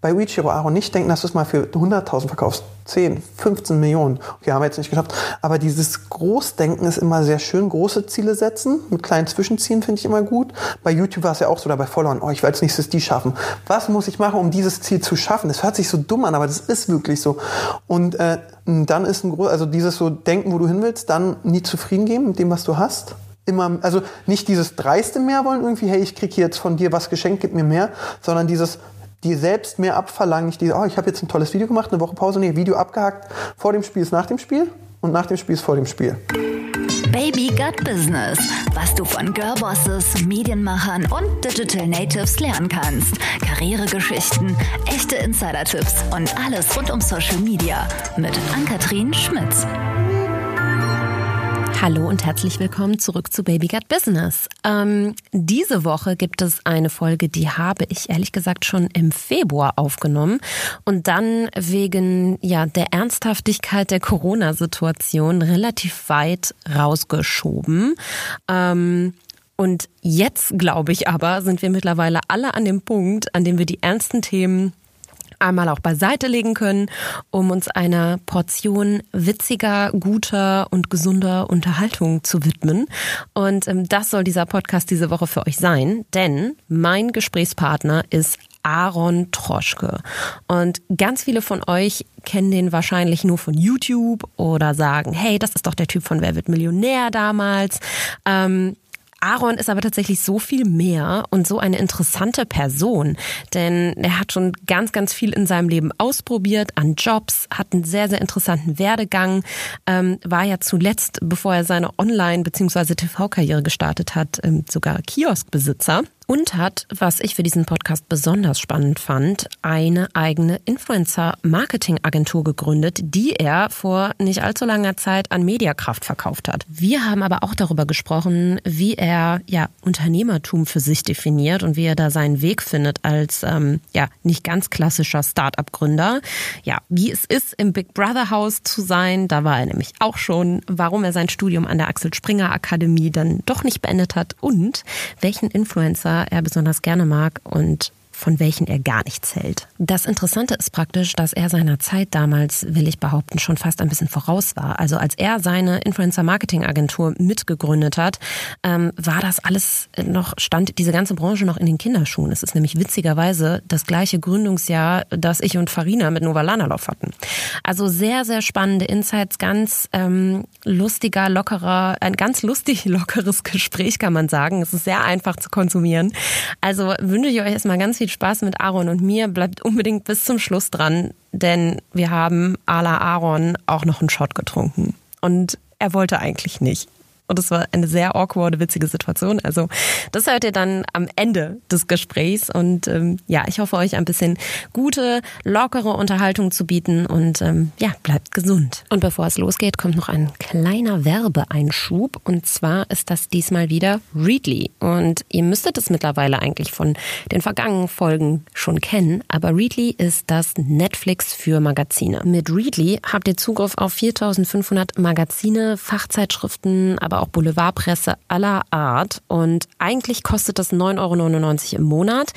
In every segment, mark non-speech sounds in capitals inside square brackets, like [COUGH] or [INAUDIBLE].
bei Uichiro Aro nicht denken, dass du es mal für 100.000 verkaufst. 10, 15 Millionen. Okay, haben wir jetzt nicht geschafft. Aber dieses Großdenken ist immer sehr schön. Große Ziele setzen, mit kleinen Zwischenzielen finde ich immer gut. Bei YouTube war es ja auch so, oder bei Followern, oh, ich will als nächstes die schaffen. Was muss ich machen, um dieses Ziel zu schaffen? Das hört sich so dumm an, aber das ist wirklich so. Und äh, dann ist ein groß, also dieses so Denken, wo du hin willst, dann nie zufrieden geben mit dem, was du hast immer, also nicht dieses dreiste mehr wollen irgendwie, hey, ich krieg hier jetzt von dir was geschenkt, gib mir mehr, sondern dieses die selbst mehr abverlangen, nicht die, oh, ich habe jetzt ein tolles Video gemacht, eine Woche Pause, nee, Video abgehakt, vor dem Spiel ist nach dem Spiel und nach dem Spiel ist vor dem Spiel. Baby Gut Business, was du von Girlbosses, Medienmachern und Digital Natives lernen kannst. Karrieregeschichten, echte Insider-Tipps und alles rund um Social Media mit Ann-Kathrin Schmitz. Hallo und herzlich willkommen zurück zu Baby Gut Business. Ähm, diese Woche gibt es eine Folge, die habe ich ehrlich gesagt schon im Februar aufgenommen und dann wegen ja der Ernsthaftigkeit der Corona-Situation relativ weit rausgeschoben. Ähm, und jetzt, glaube ich aber, sind wir mittlerweile alle an dem Punkt, an dem wir die ernsten Themen einmal auch beiseite legen können, um uns einer Portion witziger, guter und gesunder Unterhaltung zu widmen. Und ähm, das soll dieser Podcast diese Woche für euch sein, denn mein Gesprächspartner ist Aaron Troschke. Und ganz viele von euch kennen den wahrscheinlich nur von YouTube oder sagen, hey, das ist doch der Typ von Wer wird Millionär damals. Ähm, Aaron ist aber tatsächlich so viel mehr und so eine interessante Person, denn er hat schon ganz, ganz viel in seinem Leben ausprobiert an Jobs, hat einen sehr, sehr interessanten Werdegang, ähm, war ja zuletzt, bevor er seine Online- bzw. TV-Karriere gestartet hat, ähm, sogar Kioskbesitzer und hat, was ich für diesen Podcast besonders spannend fand, eine eigene Influencer-Marketing-Agentur gegründet, die er vor nicht allzu langer Zeit an Mediakraft verkauft hat. Wir haben aber auch darüber gesprochen, wie er ja Unternehmertum für sich definiert und wie er da seinen Weg findet als ähm, ja nicht ganz klassischer Start-up-Gründer. Ja, wie es ist, im Big Brother Haus zu sein, da war er nämlich auch schon, warum er sein Studium an der Axel Springer Akademie dann doch nicht beendet hat und welchen Influencer er besonders gerne mag und von welchen er gar nichts hält. Das Interessante ist praktisch, dass er seiner Zeit damals, will ich behaupten, schon fast ein bisschen voraus war. Also als er seine Influencer-Marketing-Agentur mitgegründet hat, ähm, war das alles noch, stand diese ganze Branche noch in den Kinderschuhen. Es ist nämlich witzigerweise das gleiche Gründungsjahr, das ich und Farina mit Nova Lanalauf hatten. Also sehr, sehr spannende Insights, ganz ähm, lustiger, lockerer, ein ganz lustig [LAUGHS] lockeres Gespräch, kann man sagen. Es ist sehr einfach zu konsumieren. Also wünsche ich euch erstmal ganz viel viel Spaß mit Aaron und mir. Bleibt unbedingt bis zum Schluss dran, denn wir haben à la Aaron auch noch einen Shot getrunken. Und er wollte eigentlich nicht. Und es war eine sehr awkward, witzige Situation. Also das hört ihr dann am Ende des Gesprächs. Und ähm, ja, ich hoffe, euch ein bisschen gute, lockere Unterhaltung zu bieten. Und ähm, ja, bleibt gesund. Und bevor es losgeht, kommt noch ein kleiner Werbeeinschub. Und zwar ist das diesmal wieder Readly. Und ihr müsstet es mittlerweile eigentlich von den vergangenen Folgen schon kennen. Aber Readly ist das Netflix für Magazine. Mit Readly habt ihr Zugriff auf 4500 Magazine, Fachzeitschriften, aber auch Boulevardpresse aller Art. Und eigentlich kostet das 9,99 Euro im Monat.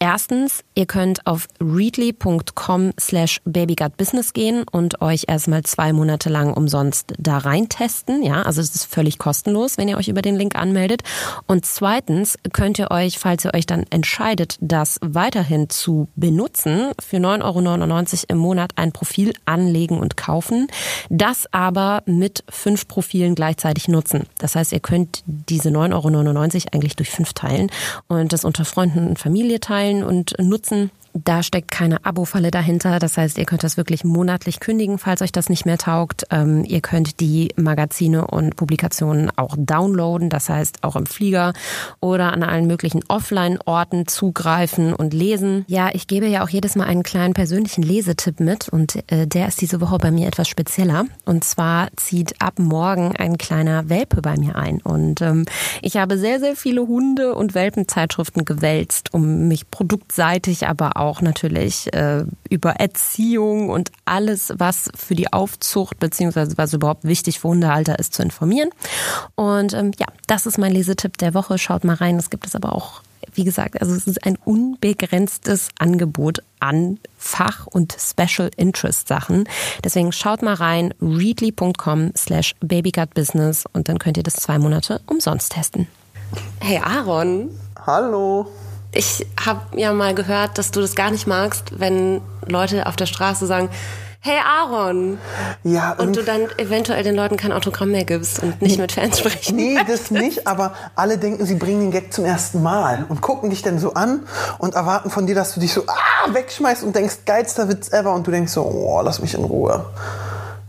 Erstens, ihr könnt auf readly.com slash babygutbusiness gehen und euch erstmal zwei Monate lang umsonst da rein testen. Ja, also es ist völlig kostenlos, wenn ihr euch über den Link anmeldet. Und zweitens könnt ihr euch, falls ihr euch dann entscheidet, das weiterhin zu benutzen, für 9,99 Euro im Monat ein Profil anlegen und kaufen. Das aber mit fünf Profilen gleichzeitig nutzen. Das heißt, ihr könnt diese 9,99 Euro eigentlich durch fünf teilen und das unter Freunden und Familie teilen teilen und nutzen. Da steckt keine Abo-Falle dahinter. Das heißt, ihr könnt das wirklich monatlich kündigen, falls euch das nicht mehr taugt. Ähm, ihr könnt die Magazine und Publikationen auch downloaden. Das heißt, auch im Flieger oder an allen möglichen Offline-Orten zugreifen und lesen. Ja, ich gebe ja auch jedes Mal einen kleinen persönlichen Lesetipp mit und äh, der ist diese Woche bei mir etwas spezieller. Und zwar zieht ab morgen ein kleiner Welpe bei mir ein. Und ähm, ich habe sehr, sehr viele Hunde- und Welpenzeitschriften gewälzt, um mich produktseitig, aber auch natürlich äh, über Erziehung und alles, was für die Aufzucht beziehungsweise was überhaupt wichtig für Hundehalter ist, zu informieren. Und ähm, ja, das ist mein Lesetipp der Woche. Schaut mal rein. Es gibt es aber auch wie gesagt, also es ist ein unbegrenztes Angebot an Fach- und Special Interest Sachen. Deswegen schaut mal rein, readly.com slash babygutbusiness und dann könnt ihr das zwei Monate umsonst testen. Hey Aaron. Hallo. Ich habe ja mal gehört, dass du das gar nicht magst, wenn Leute auf der Straße sagen, hey Aaron. Ja, und du dann eventuell den Leuten kein Autogramm mehr gibst und nicht mit Fans sprechen. Nee, das nicht, aber alle denken, sie bringen den Gag zum ersten Mal und gucken dich dann so an und erwarten von dir, dass du dich so ah, wegschmeißt und denkst, geilster Witz ever und du denkst so, oh, lass mich in Ruhe.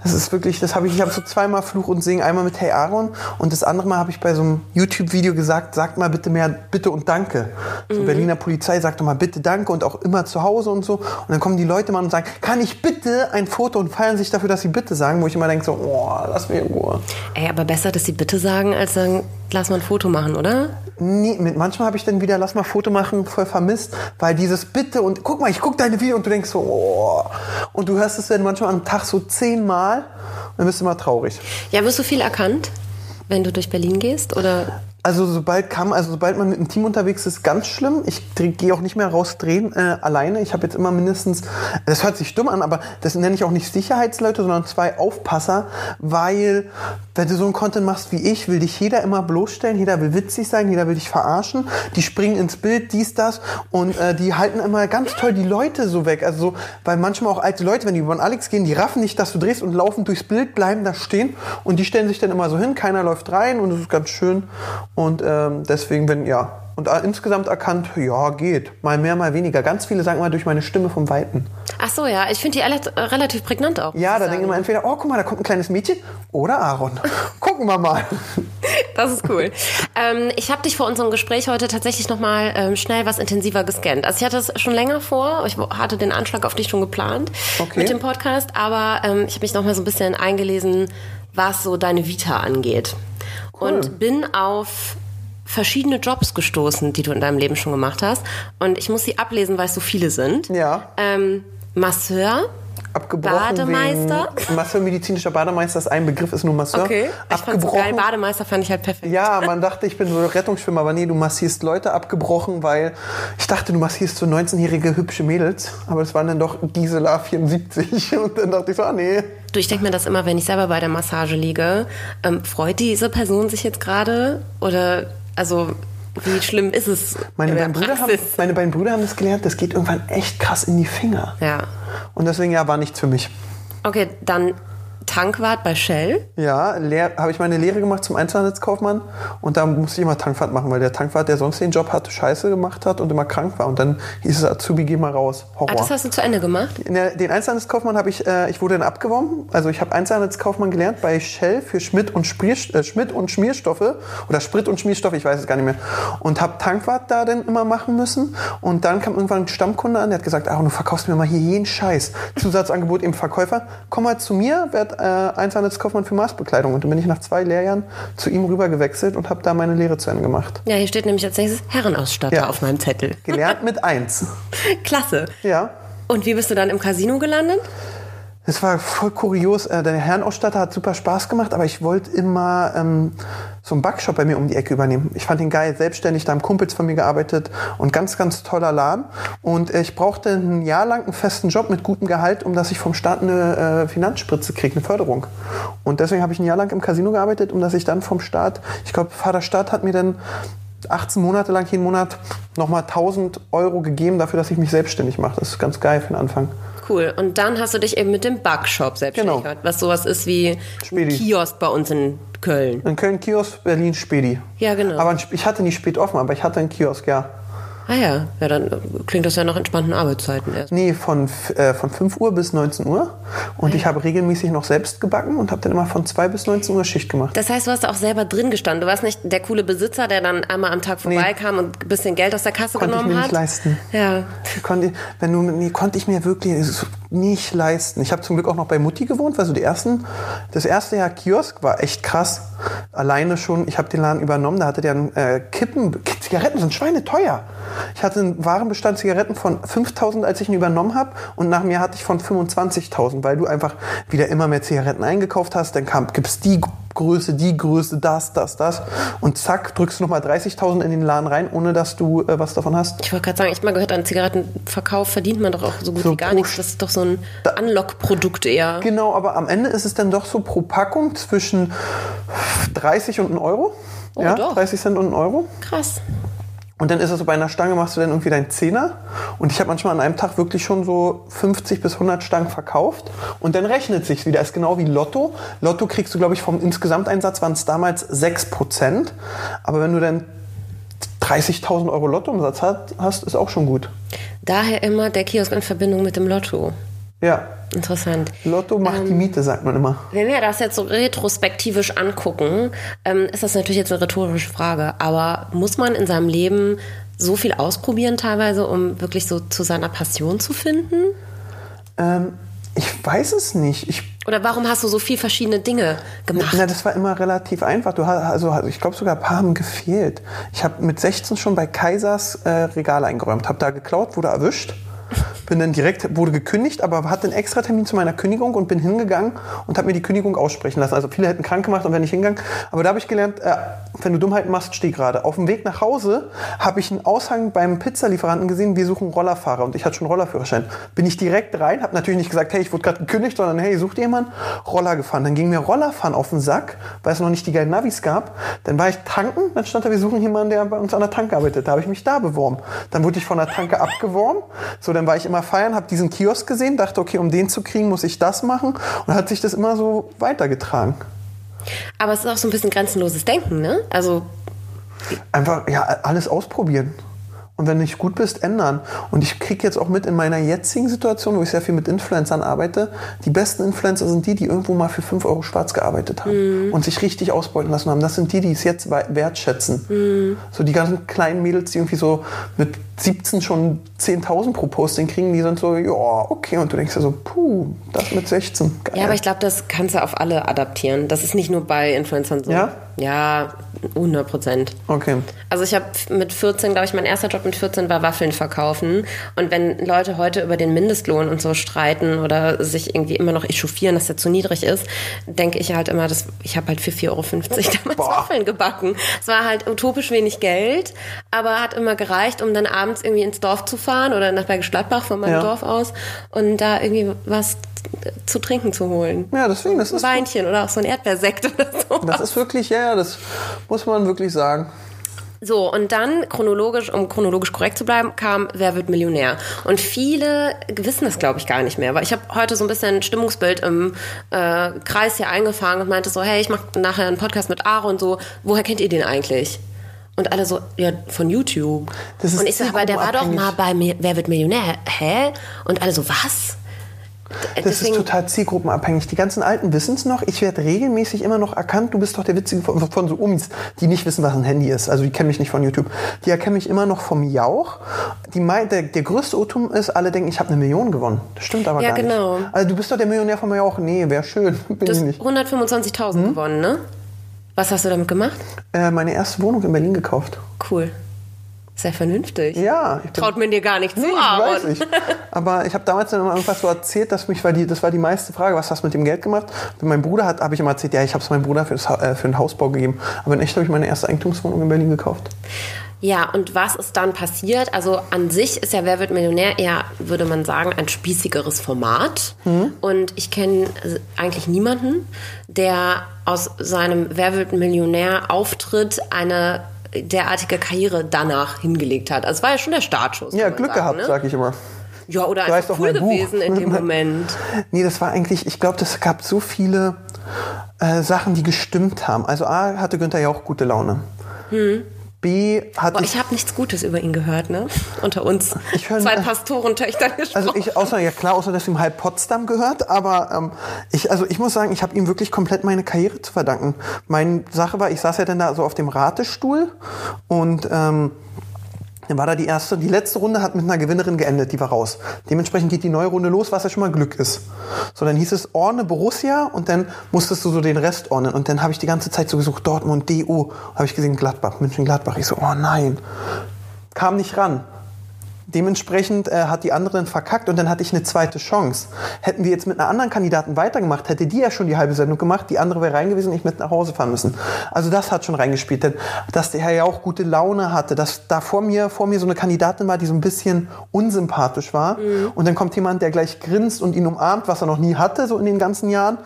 Das ist wirklich, das habe ich, ich habe so zweimal Fluch und Singen, einmal mit Hey Aaron und das andere Mal habe ich bei so einem YouTube-Video gesagt, sagt mal bitte mehr Bitte und Danke. So Mhm. Berliner Polizei sagt doch mal bitte Danke und auch immer zu Hause und so. Und dann kommen die Leute mal und sagen, kann ich bitte ein Foto und feiern sich dafür, dass sie bitte sagen, wo ich immer denke so, oh, lass mich in Ruhe. Ey, aber besser, dass sie bitte sagen, als sagen, lass mal ein Foto machen, oder? Nee, mit, manchmal habe ich dann wieder, lass mal Foto machen, voll vermisst, weil dieses Bitte und guck mal, ich guck deine Video und du denkst so, oh. Und du hörst es dann manchmal am Tag so zehnmal und dann bist du immer traurig. Ja, wirst du viel erkannt, wenn du durch Berlin gehst? Oder Also sobald kam, also sobald man mit einem Team unterwegs ist, ganz schlimm. Ich gehe auch nicht mehr raus drehen äh, alleine. Ich habe jetzt immer mindestens, das hört sich dumm an, aber das nenne ich auch nicht Sicherheitsleute, sondern zwei Aufpasser, weil wenn du so einen Content machst wie ich, will dich jeder immer bloßstellen, jeder will witzig sein, jeder will dich verarschen. Die springen ins Bild, dies, das und äh, die halten immer ganz toll die Leute so weg. Also so, weil manchmal auch alte Leute, wenn die über den Alex gehen, die raffen nicht, dass du drehst und laufen durchs Bild, bleiben da stehen und die stellen sich dann immer so hin, keiner läuft rein und das ist ganz schön. Und ähm, deswegen, wenn, ja. Und äh, insgesamt erkannt, ja, geht. Mal mehr, mal weniger. Ganz viele sagen mal durch meine Stimme vom Weiten. Ach so, ja, ich finde die alle äh, relativ prägnant auch. Ja, da denken immer entweder, oh, guck mal, da kommt ein kleines Mädchen oder Aaron. [LAUGHS] Gucken wir mal. Das ist cool. ähm, ich habe dich vor unserem Gespräch heute tatsächlich nochmal ähm, schnell was intensiver gescannt. Also ich hatte es schon länger vor. Ich hatte den Anschlag auf dich schon geplant Okay. mit dem Podcast, aber ähm, ich habe mich nochmal so ein bisschen eingelesen, was so deine Vita angeht. Und bin auf verschiedene Jobs gestoßen, die du in deinem Leben schon gemacht hast. Und ich muss sie ablesen, weil es so viele sind. Ja. Ähm, Masseur. Abgebrochen Bademeister? Wegen Masseur, medizinischer Bademeister ist ein Begriff, ist nur Masseur. Okay. Ich fand so geil. Abgebrochen. Bademeister fand ich halt perfekt. Ja, man dachte, ich bin so Rettungsschwimmer, aber nee, du massierst Leute abgebrochen, weil ich dachte, du massierst so 19-jährige hübsche Mädels, aber es waren dann doch Gisela 74 [LAUGHS] und dann dachte ich so, ah nee. Du, ich denke mir das immer, wenn ich selber bei der Massage liege. Ähm, freut diese Person sich jetzt gerade? Oder, also, wie schlimm ist es Meine beiden, Brüder haben, meine beiden Brüder haben das gelernt, das geht irgendwann echt krass in die Finger. Ja. Und deswegen, ja, war nichts für mich. Okay, dann Tankwart bei Shell. Ja, habe ich meine Lehre gemacht zum Einzelhandelskaufmann und da musste ich immer Tankwart machen, weil der Tankwart, der sonst den Job hatte, Scheiße gemacht hat und immer krank war. Und dann hieß es, Azubi, geh mal raus. Horror. Ah, das hast du zu Ende gemacht? Den Einzelhandelskaufmann habe ich, äh, ich wurde dann abgeworben. Also ich habe Einzelhandelskaufmann gelernt bei Shell für Schmidt und, Sprier, äh, Schmidt und Schmierstoffe oder Sprit und Schmierstoffe, ich weiß es gar nicht mehr. Und habe Tankwart da dann immer machen müssen. Und dann kam irgendwann ein Stammkunde an, der hat gesagt, Aaron, du verkaufst mir mal hier jeden Scheiß. Zusatzangebot im Verkäufer. Komm mal zu mir, werd äh, Einzelhandelskaufmann für Maßbekleidung. Und dann bin ich nach zwei Lehrjahren zu ihm rüber gewechselt und habe da meine Lehre zu Ende gemacht. Ja, hier steht nämlich als nächstes Herrenausstatter Ja. auf meinem Zettel. Gelernt mit eins. [LAUGHS] Klasse. Ja. Und wie bist du dann im Casino gelandet? Es war voll kurios. Äh, Der Herrenausstatter hat super Spaß gemacht, aber ich wollte immer ähm, so einen Backshop bei mir um die Ecke übernehmen. Ich fand ihn geil, selbstständig, da haben Kumpels von mir gearbeitet und ganz, ganz toller Laden. Und ich brauchte ein Jahr lang einen festen Job mit gutem Gehalt, um dass ich vom Staat eine äh, Finanzspritze kriege, eine Förderung. Und deswegen habe ich ein Jahr lang im Casino gearbeitet, um dass ich dann vom Staat, ich glaube, Vater Staat hat mir dann 18 Monate lang jeden Monat nochmal 1000 Euro gegeben dafür, dass ich mich selbstständig mache. Das ist ganz geil für den Anfang. Cool. Und dann hast du dich eben mit dem Backshop selbstständig Genau. was sowas ist wie ein. Kiosk bei uns in Köln. In Köln Kiosk, Berlin Spedi. Ja, genau. Aber ich hatte nicht spät offen, aber ich hatte einen Kiosk, ja. Ah ja, ja, dann klingt das ja nach entspannten Arbeitszeiten erst. Nee, von, äh, von 5 Uhr bis 19 Uhr. Und ich habe regelmäßig noch selbst gebacken und habe dann immer von 2 bis 19 Uhr Schicht gemacht. Das heißt, du hast auch selber drin gestanden. Du warst nicht der coole Besitzer, der dann einmal am Tag vorbeikam und ein bisschen Geld aus der Kasse Konnte ich genommen mir hat. nicht leisten. Ja. Konnte, wenn du, nee, konnte ich mir wirklich nicht leisten. Ich habe zum Glück auch noch bei Mutti gewohnt, weil so die ersten, das erste Jahr Kiosk war echt krass. Alleine schon, ich habe den Laden übernommen, da hatte der einen, äh, Kippen, Zigaretten sind schweineteuer. Ich hatte einen Warenbestand Zigaretten von 5000, als ich ihn übernommen habe und nach mir hatte ich von 25.000, weil du einfach wieder immer mehr Zigaretten eingekauft hast, dann kam, gibt's die Größe, die Größe, das, das, das. Und zack, drückst du nochmal 30.000 in den Laden rein, ohne dass du äh, was davon hast. Ich wollte gerade sagen, ich habe mal gehört, an Zigarettenverkauf verdient man doch auch so gut So wie gar nichts. Das ist doch so ein Unlock-Produkt eher. Genau, aber am Ende ist es dann doch so pro Packung zwischen 30 und 1 Euro. Oh, ja, doch. 30 Cent und 1 Euro. Krass. Und dann ist es so, bei einer Stange machst du dann irgendwie deinen Zehner. Und ich habe manchmal an einem Tag wirklich schon so 50 bis 100 Stangen verkauft. Und dann rechnet sich's wieder. Ist genau wie Lotto. Lotto kriegst du, glaube ich, vom Insgesamteinsatz waren es damals 6 Prozent. Aber wenn du dann 30.000 Euro Lottoumsatz hat, hast, ist auch schon gut. Daher immer der Kiosk in Verbindung mit dem Lotto. Ja, Interessant. Lotto macht die Miete, sagt man immer. Wenn wir das jetzt so retrospektivisch angucken, ähm, ist das natürlich jetzt eine rhetorische Frage. Aber muss man in seinem Leben so viel ausprobieren teilweise, um wirklich so zu seiner Passion zu finden? Ähm, ich weiß es nicht. Ich Oder warum hast du so viel verschiedene Dinge gemacht? Na, das war immer relativ einfach. Du hast, also, also ich glaube sogar ein paar haben gefehlt. Ich habe mit 16 schon bei Kaisers äh, Regal eingeräumt, habe da geklaut, wurde erwischt. Bin dann direkt, wurde gekündigt, aber hatte einen extra Termin zu meiner Kündigung und bin hingegangen und habe mir die Kündigung aussprechen lassen. Also viele hätten krank gemacht und wären nicht hingegangen. Aber da habe ich gelernt, äh, wenn du Dummheiten machst, steh gerade. Auf dem Weg nach Hause habe ich einen Aushang beim Pizzalieferanten gesehen, wir suchen Rollerfahrer und ich hatte schon Rollerführerschein. Bin ich direkt rein, habe natürlich nicht gesagt, hey, ich wurde gerade gekündigt, sondern hey, sucht jemand? Roller gefahren. Dann ging mir Rollerfahren auf den Sack, weil es noch nicht die geilen Navis gab. Dann war ich tanken, dann stand da, wir suchen jemanden, der bei uns an der Tanke arbeitet. Da habe ich mich da beworben. Dann wurde ich von der Tanke abgeworben. So, dann war ich immer feiern, habe diesen Kiosk gesehen, dachte, okay, um den zu kriegen, muss ich das machen. Und hat sich das immer so weitergetragen. Aber es ist auch so ein bisschen grenzenloses Denken, ne? Also Einfach, ja, alles ausprobieren. Und wenn du nicht gut bist, ändern. Und ich kriege jetzt auch mit in meiner jetzigen Situation, wo ich sehr viel mit Influencern arbeite, die besten Influencer sind die, die irgendwo mal für 5 Euro schwarz gearbeitet haben und sich richtig ausbeuten lassen haben. Das sind die, die es jetzt wertschätzen. So die ganzen kleinen Mädels, die irgendwie so mit 17 schon 10.000 pro Posting kriegen, die sind so, ja, okay. Und du denkst dir so, puh, das mit 16. Geil. Ja, aber ich glaube, das kannst du auf alle adaptieren. Das ist nicht nur bei Influencern so. Ja? Ja, 100 Prozent. okay. Also ich habe mit 14, glaube ich, mein erster Job mit 14 war Waffeln verkaufen. Und wenn Leute heute über den Mindestlohn und so streiten oder sich irgendwie immer noch echauffieren, dass der zu niedrig ist, denke ich halt immer, dass ich habe halt für 4,50 Euro [LAUGHS] damals Boah. Waffeln gebacken. Es war halt utopisch wenig Geld, aber hat immer gereicht, um dann abends irgendwie ins Dorf zu fahren oder nach Bergisch Gladbach von meinem Ja. Dorf aus und da irgendwie was zu trinken zu holen. Ja, deswegen, das Ein ist, Weinchen oder auch so ein Erdbeersekt oder so. das ist wirklich, ja, ja, das muss man wirklich sagen. So, und dann chronologisch, um chronologisch korrekt zu bleiben, kam Wer wird Millionär? Und viele wissen das, glaube ich, gar nicht mehr. Weil ich habe heute so ein bisschen ein Stimmungsbild im äh, Kreis hier eingefangen und meinte so, hey, ich mache nachher einen Podcast mit Aaron und so, woher kennt ihr den eigentlich? Und alle so, ja, von YouTube. Das ist und ich so, aber der war doch mal bei Wer wird Millionär? Hä? Und alle so, was? Das ist total zielgruppenabhängig. Die ganzen Alten wissen es noch. Ich werde regelmäßig immer noch erkannt. Du bist doch der Witzige von, von so Umis, die nicht wissen, was ein Handy ist. Also die kennen mich nicht von YouTube. Die erkennen mich immer noch vom Jauch. Die, der, der größte Irrtum ist, alle denken, ich habe eine Million gewonnen. Das stimmt aber Ja, gar genau. nicht. Also du bist doch der Millionär vom Jauch. Nee, wäre schön. [LAUGHS] Bin Du ich hast nicht. 125.000 gewonnen, ne? Was hast du damit gemacht? Äh, meine erste Wohnung in Berlin gekauft. Cool. Sehr vernünftig. Ja. Ich bin, Traut mir dir gar nicht zu, Nee, ich Aaron. weiß nicht. Aber ich habe damals dann immer irgendwas so erzählt, dass mich, weil die, das war die meiste Frage, was hast du mit dem Geld gemacht? Und mein Bruder hat, habe ich immer erzählt, ja, ich habe es meinem Bruder für, das, äh, für den Hausbau gegeben. Aber in echt habe ich meine erste Eigentumswohnung in Berlin gekauft. Ja, und was ist dann passiert? Also an sich ist ja Wer wird Millionär eher, würde man sagen, ein spießigeres Format. Und ich kenne äh, eigentlich niemanden, der aus seinem Wer wird Millionär Auftritt eine derartige Karriere danach hingelegt hat. Also es war ja schon der Startschuss. Ja, Glück sagen, gehabt, ne? sag ich immer. Ja, oder heißt einfach cool mein Buch. gewesen in dem [LAUGHS] Moment. Nee, das war eigentlich, ich glaube, das gab so viele äh, Sachen, die gestimmt haben. Also A, hatte Günther ja auch gute Laune. B, hatte Boah, ich habe nichts Gutes über ihn gehört, ne? Unter uns [LAUGHS] Ich hör- zwei Pastorentöchtern gesprochen. Also ich, außer, ja klar, außer dass ihm halb Potsdam gehört, aber ähm, ich, also ich muss sagen, ich habe ihm wirklich komplett meine Karriere zu verdanken. Meine Sache war, ich saß ja dann da so auf dem Ratestuhl und ähm, dann war da die erste, die letzte Runde hat mit einer Gewinnerin geendet, die war raus. Dementsprechend geht die neue Runde los, was ja schon mal Glück ist. So, dann hieß es Orne Borussia und dann musstest du so den Rest ordnen. Und dann habe ich die ganze Zeit so gesucht, Dortmund, DU, habe ich gesehen, Gladbach, München, Gladbach. Ich so, oh nein. Kam nicht ran Dementsprechend äh, hat die andere dann verkackt und dann hatte ich eine zweite Chance. Hätten wir jetzt mit einer anderen Kandidaten weitergemacht, hätte die ja schon die halbe Sendung gemacht, die andere wäre rein gewesen und ich mit nach Hause fahren müssen. Also das hat schon reingespielt, denn dass der Herr ja auch gute Laune hatte, dass da vor mir, vor mir so eine Kandidatin war, die so ein bisschen unsympathisch war mhm. und dann kommt jemand, der gleich grinst und ihn umarmt, was er noch nie hatte, so in den ganzen Jahren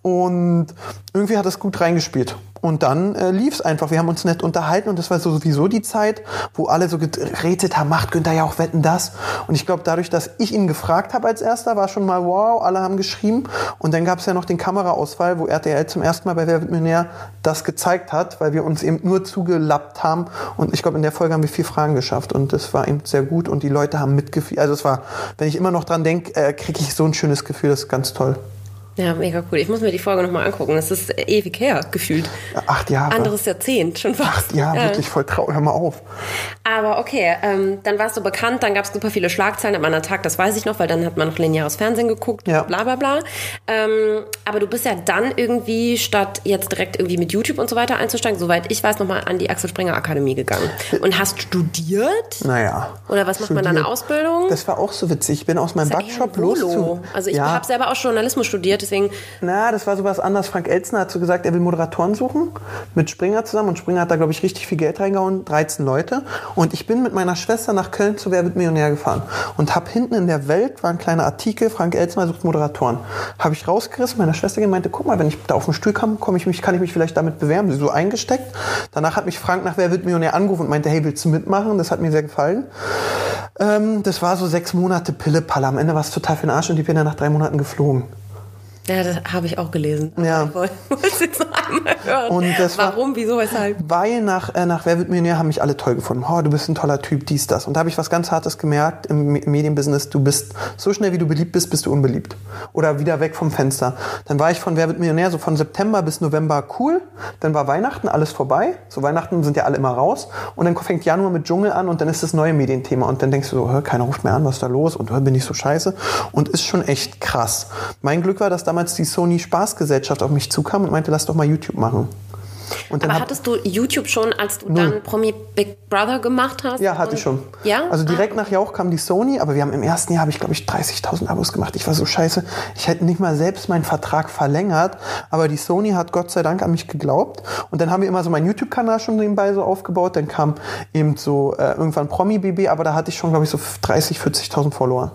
und irgendwie hat es gut reingespielt. Und dann äh, lief einfach. Wir haben uns nett unterhalten und das war so sowieso die Zeit, wo alle so geredet haben, macht Günther ja auch Wetten das. Und ich glaube, dadurch, dass ich ihn gefragt habe als erster, war schon mal wow, alle haben geschrieben. Und dann gab es ja noch den Kameraausfall, wo RTL zum ersten Mal bei Wer wird Millionär das gezeigt hat, weil wir uns eben nur zugelappt haben. Und ich glaube, in der Folge haben wir vier Fragen geschafft und das war eben sehr gut und die Leute haben mitgefühlt. Also es war, wenn ich immer noch dran denke, äh, kriege ich so ein schönes Gefühl, das ist ganz toll. Ja, mega cool. Ich muss mir die Folge nochmal angucken. Das ist ewig her, gefühlt. Acht Jahre. Anderes Jahrzehnt, schon fast. Acht Jahre, ja. wirklich voll traurig. Hör mal auf. Aber okay, ähm, dann warst du bekannt, dann gab es super viele Schlagzeilen am anderen Tag, das weiß ich noch, weil dann hat man noch lineares Fernsehen geguckt, ja. bla bla bla. Ähm, aber du bist ja dann irgendwie, statt jetzt direkt irgendwie mit YouTube und so weiter einzusteigen, soweit ich weiß, nochmal an die Axel Springer Akademie gegangen. Und hast studiert? Naja. Oder was macht man da eine Ausbildung? Das war auch so witzig. Ich bin aus meinem Backshop los zu... Also ich ja. habe selber auch Journalismus studiert, deswegen. Na, das war sowas anderes. Frank Elzner hat so gesagt, er will Moderatoren suchen mit Springer zusammen. Und Springer hat da, glaube ich, richtig viel Geld reingehauen, 13 Leute. Und ich bin mit meiner Schwester nach Köln zu Wer wird Millionär gefahren. Und habe hinten in der Welt, war ein kleiner Artikel, Frank Elzner sucht Moderatoren. Habe ich rausgerissen, meiner Schwester gemeinte, guck mal, wenn ich da auf den Stuhl komme, komm ich mich, kann ich mich vielleicht damit bewerben. Sie so eingesteckt. Danach hat mich Frank nach Wer wird Millionär angerufen und meinte, hey, willst du mitmachen? Das hat mir sehr gefallen. Ähm, das war so sechs Monate Pille-Palle. Am Ende war es total für den Arsch und ich bin dann nach drei Monaten geflogen. Ja, das habe ich auch gelesen. Ja. [LAUGHS] Ich wollte jetzt noch einmal hören. Und das Warum, wieso, weshalb? Weil nach, äh, nach Wer wird Millionär haben mich alle toll gefunden. Oh, du bist ein toller Typ, dies, das. Und da habe ich was ganz Hartes gemerkt im Medienbusiness. Du bist, so schnell wie du beliebt bist, bist du unbeliebt. Oder wieder weg vom Fenster. Dann war ich von Wer wird Millionär so von September bis November cool. Dann war Weihnachten, alles vorbei. So Weihnachten sind ja alle immer raus. Und dann fängt Januar mit Dschungel an und dann ist das neue Medienthema. Und dann denkst du so, keiner ruft mehr an, was ist da los? Und bin ich so scheiße? Und ist schon echt krass. Mein Glück war, dass damals die Sony Spaßgesellschaft auf mich zukam und meinte, lass doch mal YouTube machen. Aber hattest du YouTube schon, als du null. dann Promi Big Brother gemacht hast? Ja, hatte ich schon. Ja? Also direkt ah. nach Jauch kam die Sony, aber wir haben im ersten Jahr, habe ich glaube ich 30.000 Abos gemacht. Ich war so scheiße. Ich hätte nicht mal selbst meinen Vertrag verlängert, aber die Sony hat Gott sei Dank an mich geglaubt. Und dann haben wir immer so meinen YouTube-Kanal schon nebenbei so aufgebaut. Dann kam eben so äh, irgendwann Promi BB, aber da hatte ich schon glaube ich so 30, 40.000 Follower.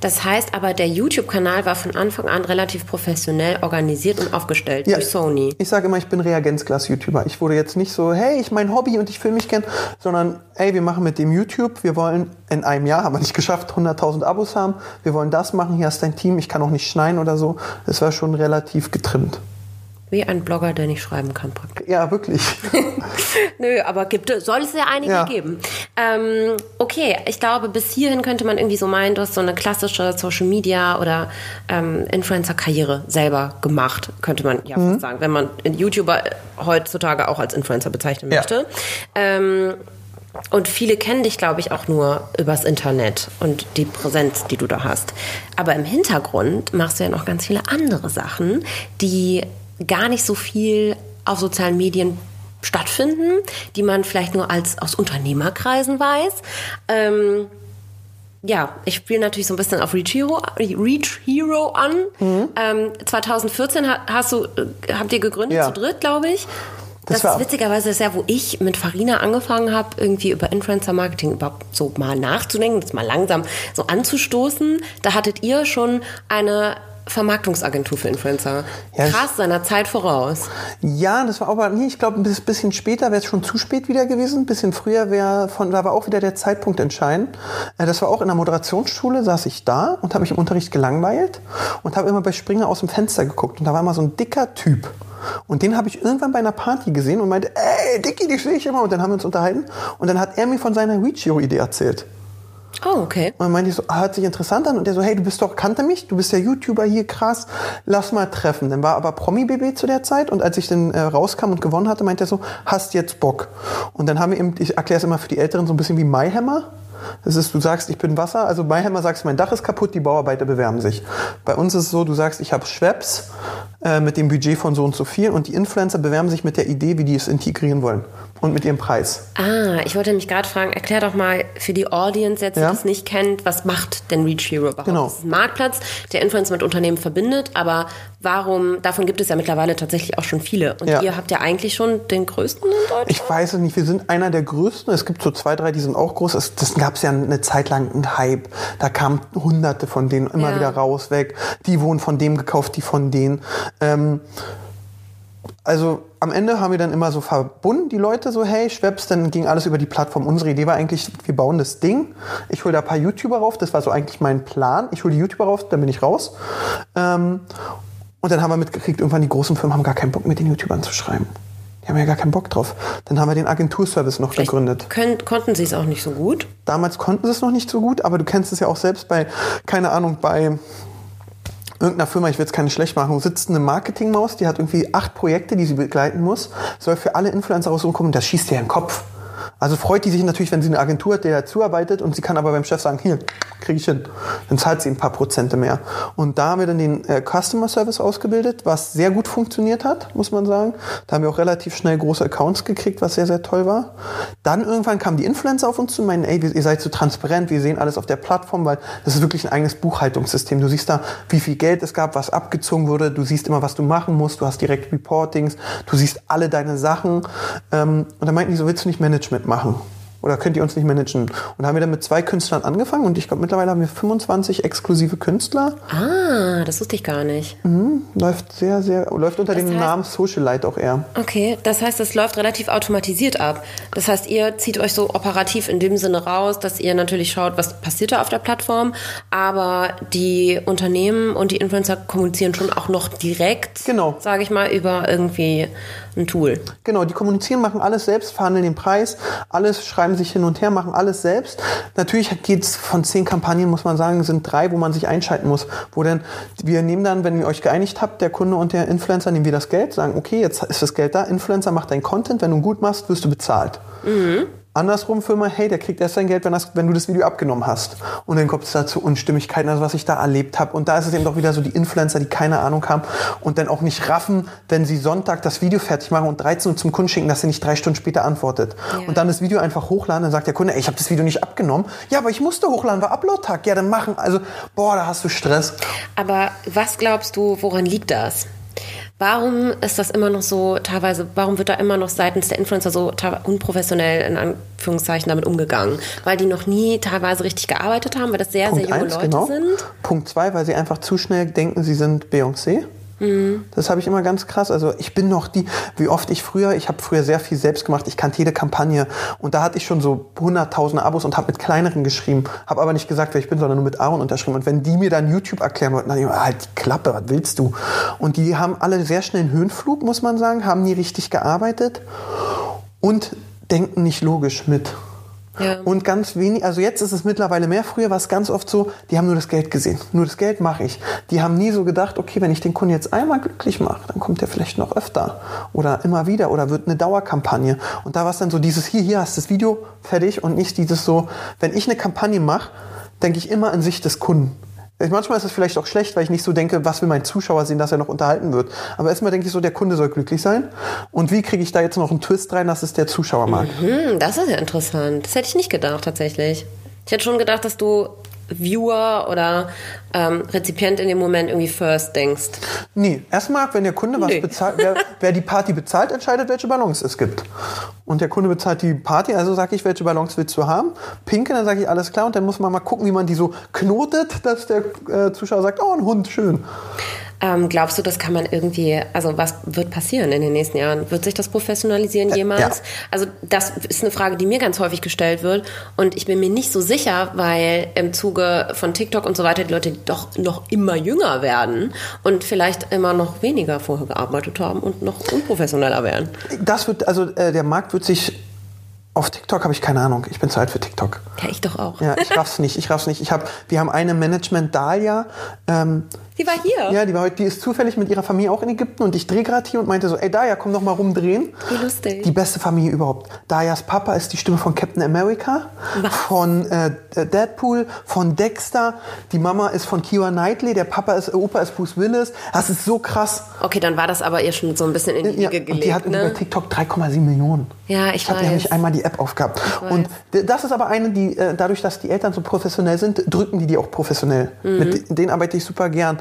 Das heißt aber, der YouTube-Kanal war von Anfang an relativ professionell organisiert und aufgestellt ja, durch Sony. Ich sage immer, ich bin Reagenzglas-YouTuber. Ich wurde jetzt nicht so, hey, ich mein Hobby und ich fühle mich gern, sondern, ey, wir machen mit dem YouTube, wir wollen in einem Jahr, haben wir nicht geschafft, 100.000 Abos haben, wir wollen das machen, hier hast dein Team, ich kann auch nicht schneiden oder so. Es war schon relativ getrimmt. Wie ein Blogger, der nicht schreiben kann, praktisch. Ja, wirklich. [LAUGHS] Nö, aber gibt, soll es ja einige ja. geben. Ähm, okay, ich glaube, bis hierhin könnte man irgendwie so meinen, du hast so eine klassische Social Media oder ähm, Influencer-Karriere selber gemacht, könnte man ja mhm. sagen, wenn man YouTuber heutzutage auch als Influencer bezeichnen ja. möchte. Ähm, und viele kennen dich, glaube ich, auch nur übers Internet und die Präsenz, die du da hast. Aber im Hintergrund machst du ja noch ganz viele andere Sachen, die gar nicht so viel auf sozialen Medien stattfinden, die man vielleicht nur als aus Unternehmerkreisen weiß. Ähm, ja, ich spiele natürlich so ein bisschen auf Reach Hero, Reach Hero an. Mhm. Ähm, 2014 hast du, äh, habt ihr gegründet ja. zu dritt, glaube ich. Das, das ist witzigerweise das Jahr, wo ich mit Farina angefangen habe, irgendwie über Influencer-Marketing überhaupt so mal nachzudenken, das mal langsam so anzustoßen. Da hattet ihr schon eine Vermarktungsagentur für Influencer. Ja, Krass, seiner Zeit voraus. Ja, das war aber, nee, ich glaube, ein bisschen später wäre es schon zu spät wieder gewesen. Ein bisschen früher wäre von, da war auch wieder der Zeitpunkt entscheidend. Äh, das war auch in der Moderationsschule, saß ich da und habe mich im Unterricht gelangweilt und habe immer bei Springer aus dem Fenster geguckt. Und da war immer so ein dicker Typ. Und den habe ich irgendwann bei einer Party gesehen und meinte, ey, Dicky, dich sehe ich immer. Und dann haben wir uns unterhalten. Und dann hat er mir von seiner Reachio-Idee erzählt. Oh, okay. Und dann meinte ich so, hört sich interessant an. Und der so, hey, du bist doch, kannte mich, du bist ja YouTuber hier, krass, lass mal treffen. Dann war aber Promi-BB zu der Zeit und als ich dann äh, rauskam und gewonnen hatte, meinte er so, hast jetzt Bock. Und dann haben wir eben, ich erkläre es immer für die Älteren, so ein bisschen wie Mayhammer. Das ist, du sagst, ich bin Wasser, also Mayhammer sagst, mein Dach ist kaputt, die Bauarbeiter bewerben sich. Bei uns ist es so, du sagst, ich habe Schweppes, äh, mit dem Budget von so und so viel und die Influencer bewerben sich mit der Idee, wie die es integrieren wollen und mit ihrem Preis. Ah, ich wollte mich gerade fragen, erklär doch mal für die Audience jetzt, die Ja. das nicht kennt, was macht denn Reach Hero überhaupt? Genau. Das ist ein Marktplatz, der Influencer mit Unternehmen verbindet, aber warum, davon gibt es ja mittlerweile tatsächlich auch schon viele. Und Ja. ihr habt ja eigentlich schon den größten in Deutschland. Ich weiß es nicht, wir sind einer der größten. Es gibt so zwei, drei, die sind auch groß. Es, das gab es ja eine Zeit lang einen Hype. Da kamen hunderte von denen immer Ja. wieder raus, weg. Die wurden von dem gekauft, die von denen. Ähm, also am Ende haben wir dann immer so verbunden, die Leute so, hey, Schweppes, dann ging alles über die Plattform. Unsere Idee war eigentlich, wir bauen das Ding. Ich hole da ein paar YouTuber rauf, das war so eigentlich mein Plan. Ich hole die YouTuber rauf, dann bin ich raus. Ähm, und dann haben wir mitgekriegt, irgendwann die großen Firmen haben gar keinen Bock, mit den YouTubern zu schreiben. Die haben ja gar keinen Bock drauf. Dann haben wir den Agenturservice noch Vielleicht gegründet. Können, konnten sie es auch nicht so gut. Damals konnten sie es noch nicht so gut, aber du kennst es ja auch selbst bei, keine Ahnung, bei irgendeiner Firma, ich will jetzt keine schlecht machen, sitzt eine Marketingmaus, die hat irgendwie acht Projekte, die sie begleiten muss, soll für alle Influencer rauskommen, das schießt ihr in den Kopf. Also freut die sich natürlich, wenn sie eine Agentur hat, der dazu arbeitet und sie kann aber beim Chef sagen, hier, kriege ich hin. Dann zahlt sie ein paar Prozente mehr. Und da haben wir dann den äh, Customer Service ausgebildet, was sehr gut funktioniert hat, muss man sagen. Da haben wir auch relativ schnell große Accounts gekriegt, was sehr, sehr toll war. Dann irgendwann kamen die Influencer auf uns zu und meinen, ey, ihr seid so transparent, wir sehen alles auf der Plattform, weil das ist wirklich ein eigenes Buchhaltungssystem. Du siehst da, wie viel Geld es gab, was abgezogen wurde, du siehst immer, was du machen musst, du hast direkt Reportings, du siehst alle deine Sachen. Ähm, und dann meinten die so, willst du nicht Management machen? Oder könnt ihr uns nicht managen? Und da haben wir dann mit zwei Künstlern angefangen und ich glaube, mittlerweile haben wir 25 exklusive Künstler. Ah, das wusste ich gar nicht. Läuft sehr, sehr, läuft unter dem heißt- Namen Socialite auch eher. Okay, das heißt, es läuft relativ automatisiert ab. Das heißt, ihr zieht euch so operativ in dem Sinne raus, dass ihr natürlich schaut, was passiert da auf der Plattform, aber die Unternehmen und die Influencer kommunizieren schon auch noch direkt, Genau. sage ich mal, über irgendwie ein Tool. Genau, die kommunizieren, machen alles selbst, verhandeln den Preis, alles schreiben sich hin und her, machen alles selbst. Natürlich geht's von zehn Kampagnen, muss man sagen, sind drei, wo man sich einschalten muss. Wo dann, wir nehmen dann, wenn ihr euch geeinigt habt, der Kunde und der Influencer, nehmen wir das Geld, sagen, okay, jetzt ist das Geld da, Influencer macht dein Content, wenn du gut machst, wirst du bezahlt. Andersrum Firma, hey, der kriegt erst sein Geld, wenn, das, wenn du das Video abgenommen hast. Und dann kommt es da zu Unstimmigkeiten, also was ich da erlebt habe. Und da ist es eben doch wieder so die Influencer, die keine Ahnung haben und dann auch nicht raffen, wenn sie Sonntag das Video fertig machen und 13 Uhr zum Kunden schicken, dass er nicht drei Stunden später antwortet. Ja. Und dann das Video einfach hochladen, dann sagt der Kunde, ey, ich habe das Video nicht abgenommen. Ja, aber ich musste hochladen, war Upload-Tag. Ja, dann machen. Also, boah, da hast du Stress. Aber was glaubst du, woran liegt das? Warum ist das immer noch so teilweise, warum wird da immer noch seitens der Influencer so unprofessionell in Anführungszeichen damit umgegangen? Weil die noch nie teilweise richtig gearbeitet haben, weil das sehr, sehr junge eins, Leute genau. sind? Punkt zwei, weil sie einfach zu schnell denken, sie sind Beyoncé. Mhm. Das habe ich immer ganz krass. Also ich bin noch die, wie oft ich früher, ich habe früher sehr viel selbst gemacht. Ich kannte jede Kampagne und da hatte ich schon so hunderttausende Abos und habe mit kleineren geschrieben, habe aber nicht gesagt, wer ich bin, sondern nur mit Aaron unterschrieben. Und wenn die mir dann YouTube erklären wollten, dann immer, halt die Klappe, was willst du? Und die haben alle sehr schnell einen Höhenflug, muss man sagen, haben nie richtig gearbeitet und denken nicht logisch mit. Und ganz wenig, also jetzt ist es mittlerweile mehr. Früher war es ganz oft so, die haben nur das Geld gesehen. Nur das Geld mache ich. Die haben nie so gedacht, okay, wenn ich den Kunden jetzt einmal glücklich mache, dann kommt der vielleicht noch öfter oder immer wieder oder wird eine Dauerkampagne. Und da war es dann so dieses, hier, hier hast du das Video, fertig und nicht dieses so, wenn ich eine Kampagne mache, denke ich immer an Sicht des Kunden. Manchmal ist es vielleicht auch schlecht, weil ich nicht so denke, was will mein Zuschauer sehen, dass er noch unterhalten wird. Aber erstmal denke ich so, der Kunde soll glücklich sein. Und wie kriege ich da jetzt noch einen Twist rein, dass es der Zuschauer mag? Hm, das ist ja interessant. Das hätte ich nicht gedacht, tatsächlich. Ich hätte schon gedacht, dass du Viewer oder ähm, Rezipient in dem Moment irgendwie first denkst. Nee, erstmal, wenn der Kunde was Nee. bezahlt, wer, [LAUGHS] wer die Party bezahlt, entscheidet, welche Ballons es gibt. Und der Kunde bezahlt die Party, also sage ich, welche Ballons willst du haben? Pinke, dann sage ich, alles klar. Und dann muss man mal gucken, wie man die so knotet, dass der äh, Zuschauer sagt, oh, ein Hund, schön. Ähm, glaubst du, das kann man irgendwie, also was wird passieren in den nächsten Jahren? Wird sich das professionalisieren jemals? ja. Also das ist eine Frage, die mir ganz häufig gestellt wird und ich bin mir nicht so sicher, weil im Zuge von TikTok und so weiter die Leute doch noch immer jünger werden und vielleicht immer noch weniger vorher gearbeitet haben und noch unprofessioneller werden. Das wird, also äh, der Markt wird sich, auf TikTok habe ich keine Ahnung, ich bin zu alt für TikTok. Ja, ich doch auch. Ja, ich raff's nicht, ich raff's nicht. Ich hab, wir haben eine Management Dahlia, ähm, Die war hier. Ja, die war heute, die ist zufällig mit ihrer Familie auch in Ägypten und ich drehe gerade hier und meinte so, ey Daya, komm doch mal rumdrehen. Wie lustig. Die beste Familie überhaupt. Dayas Papa ist die Stimme von Captain America, Was? von äh, Deadpool, von Dexter. Die Mama ist von Keira Knightley, der Papa ist, Opa ist Bruce Willis. Das ist so krass. Okay, dann war das aber ihr schon so ein bisschen in die Ja, Wiege und die hat gelegt, über ne? TikTok 3,7 Millionen. Ja, ich Ich habe ja weiß. nicht einmal die App aufgehabt. Und das ist aber eine, die äh, dadurch, dass die Eltern so professionell sind, drücken die die auch professionell. Mhm. Mit denen arbeite ich super gern.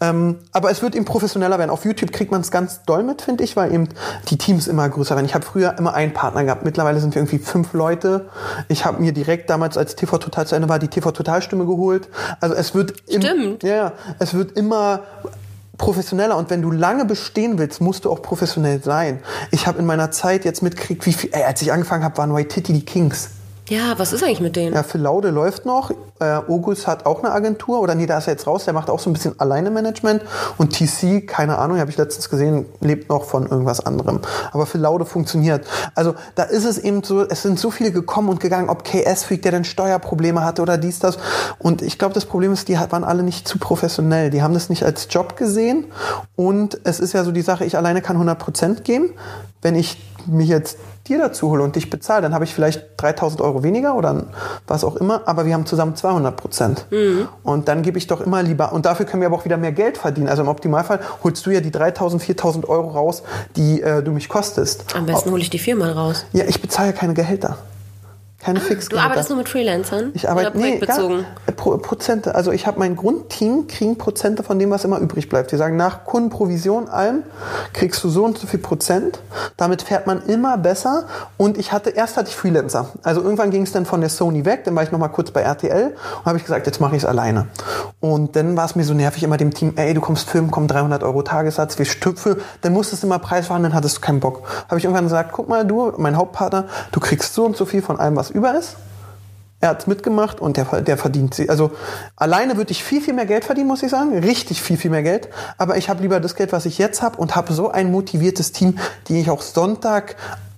Ähm, aber es wird eben professioneller werden. Auf YouTube kriegt man es ganz doll mit, finde ich, weil eben die Teams immer größer werden. Ich habe früher immer einen Partner gehabt. Mittlerweile sind wir irgendwie fünf Leute. Ich habe mir direkt damals, als TV Total zu Ende war, die TV Total Stimme geholt. Also es wird im, Stimmt. ja, ja, es wird immer professioneller und wenn du lange bestehen willst, musst du auch professionell sein. Ich habe in meiner Zeit jetzt mitgekriegt, wie viel, ey, als ich angefangen habe, waren Waititi die Kings. Ja, was ist eigentlich mit denen? Ja, Phil Laude läuft noch. Äh, August hat auch eine Agentur. Oder nee, da ist er jetzt raus. Der macht auch so ein bisschen alleine Management. Und TC, keine Ahnung, habe ich letztens gesehen, lebt noch von irgendwas anderem. Aber Phil Laude funktioniert. Also da ist es eben so, es sind so viele gekommen und gegangen, ob KS Freak, der dann Steuerprobleme hatte oder dies, das. Und ich glaube, das Problem ist, die waren alle nicht zu professionell. Die haben das nicht als Job gesehen. Und es ist ja so die Sache, ich alleine kann 100% geben. Wenn ich mich jetzt dir dazu hole und dich bezahle, dann habe ich vielleicht 3000 Euro weniger oder was auch immer, aber wir haben zusammen 200 Prozent. Und dann gebe ich doch immer lieber, und dafür können wir aber auch wieder mehr Geld verdienen. Also im Optimalfall holst du ja die 3000, 4000 Euro raus, die äh, du mich kostest. Am besten hole ich die viermal raus. Ja, ich bezahle ja keine Gehälter. Keine Du Fixgehälter. arbeitest nur mit Freelancern? Ich arbeite Oder nee, projektbezogen? äh, Pro, Prozente. Also ich habe mein Grundteam kriegen Prozente von dem, was immer übrig bleibt. Die sagen nach Kundenprovision allem kriegst du so und so viel Prozent. Damit fährt man immer besser. Und ich hatte erst hatte ich Freelancer. Also irgendwann ging es dann von der Sony weg. Dann war ich noch mal kurz bei RTL und habe ich gesagt, jetzt mache ich es alleine. Und dann war es mir so nervig immer dem Team, ey, du kommst filmen, komm 300 Euro Tagessatz, wir stüpfen. Dann musstest du immer Preis verhandeln, dann hattest du keinen Bock. Habe ich irgendwann gesagt, guck mal, du, mein Hauptpartner, du kriegst so und so viel von allem, was über ist. Er hat's mitgemacht und der, der verdient sie. Also alleine würde ich viel, viel mehr Geld verdienen, muss ich sagen. Richtig viel, viel mehr Geld. Aber ich habe lieber das Geld, was ich jetzt habe und habe so ein motiviertes Team, die ich auch Sonntag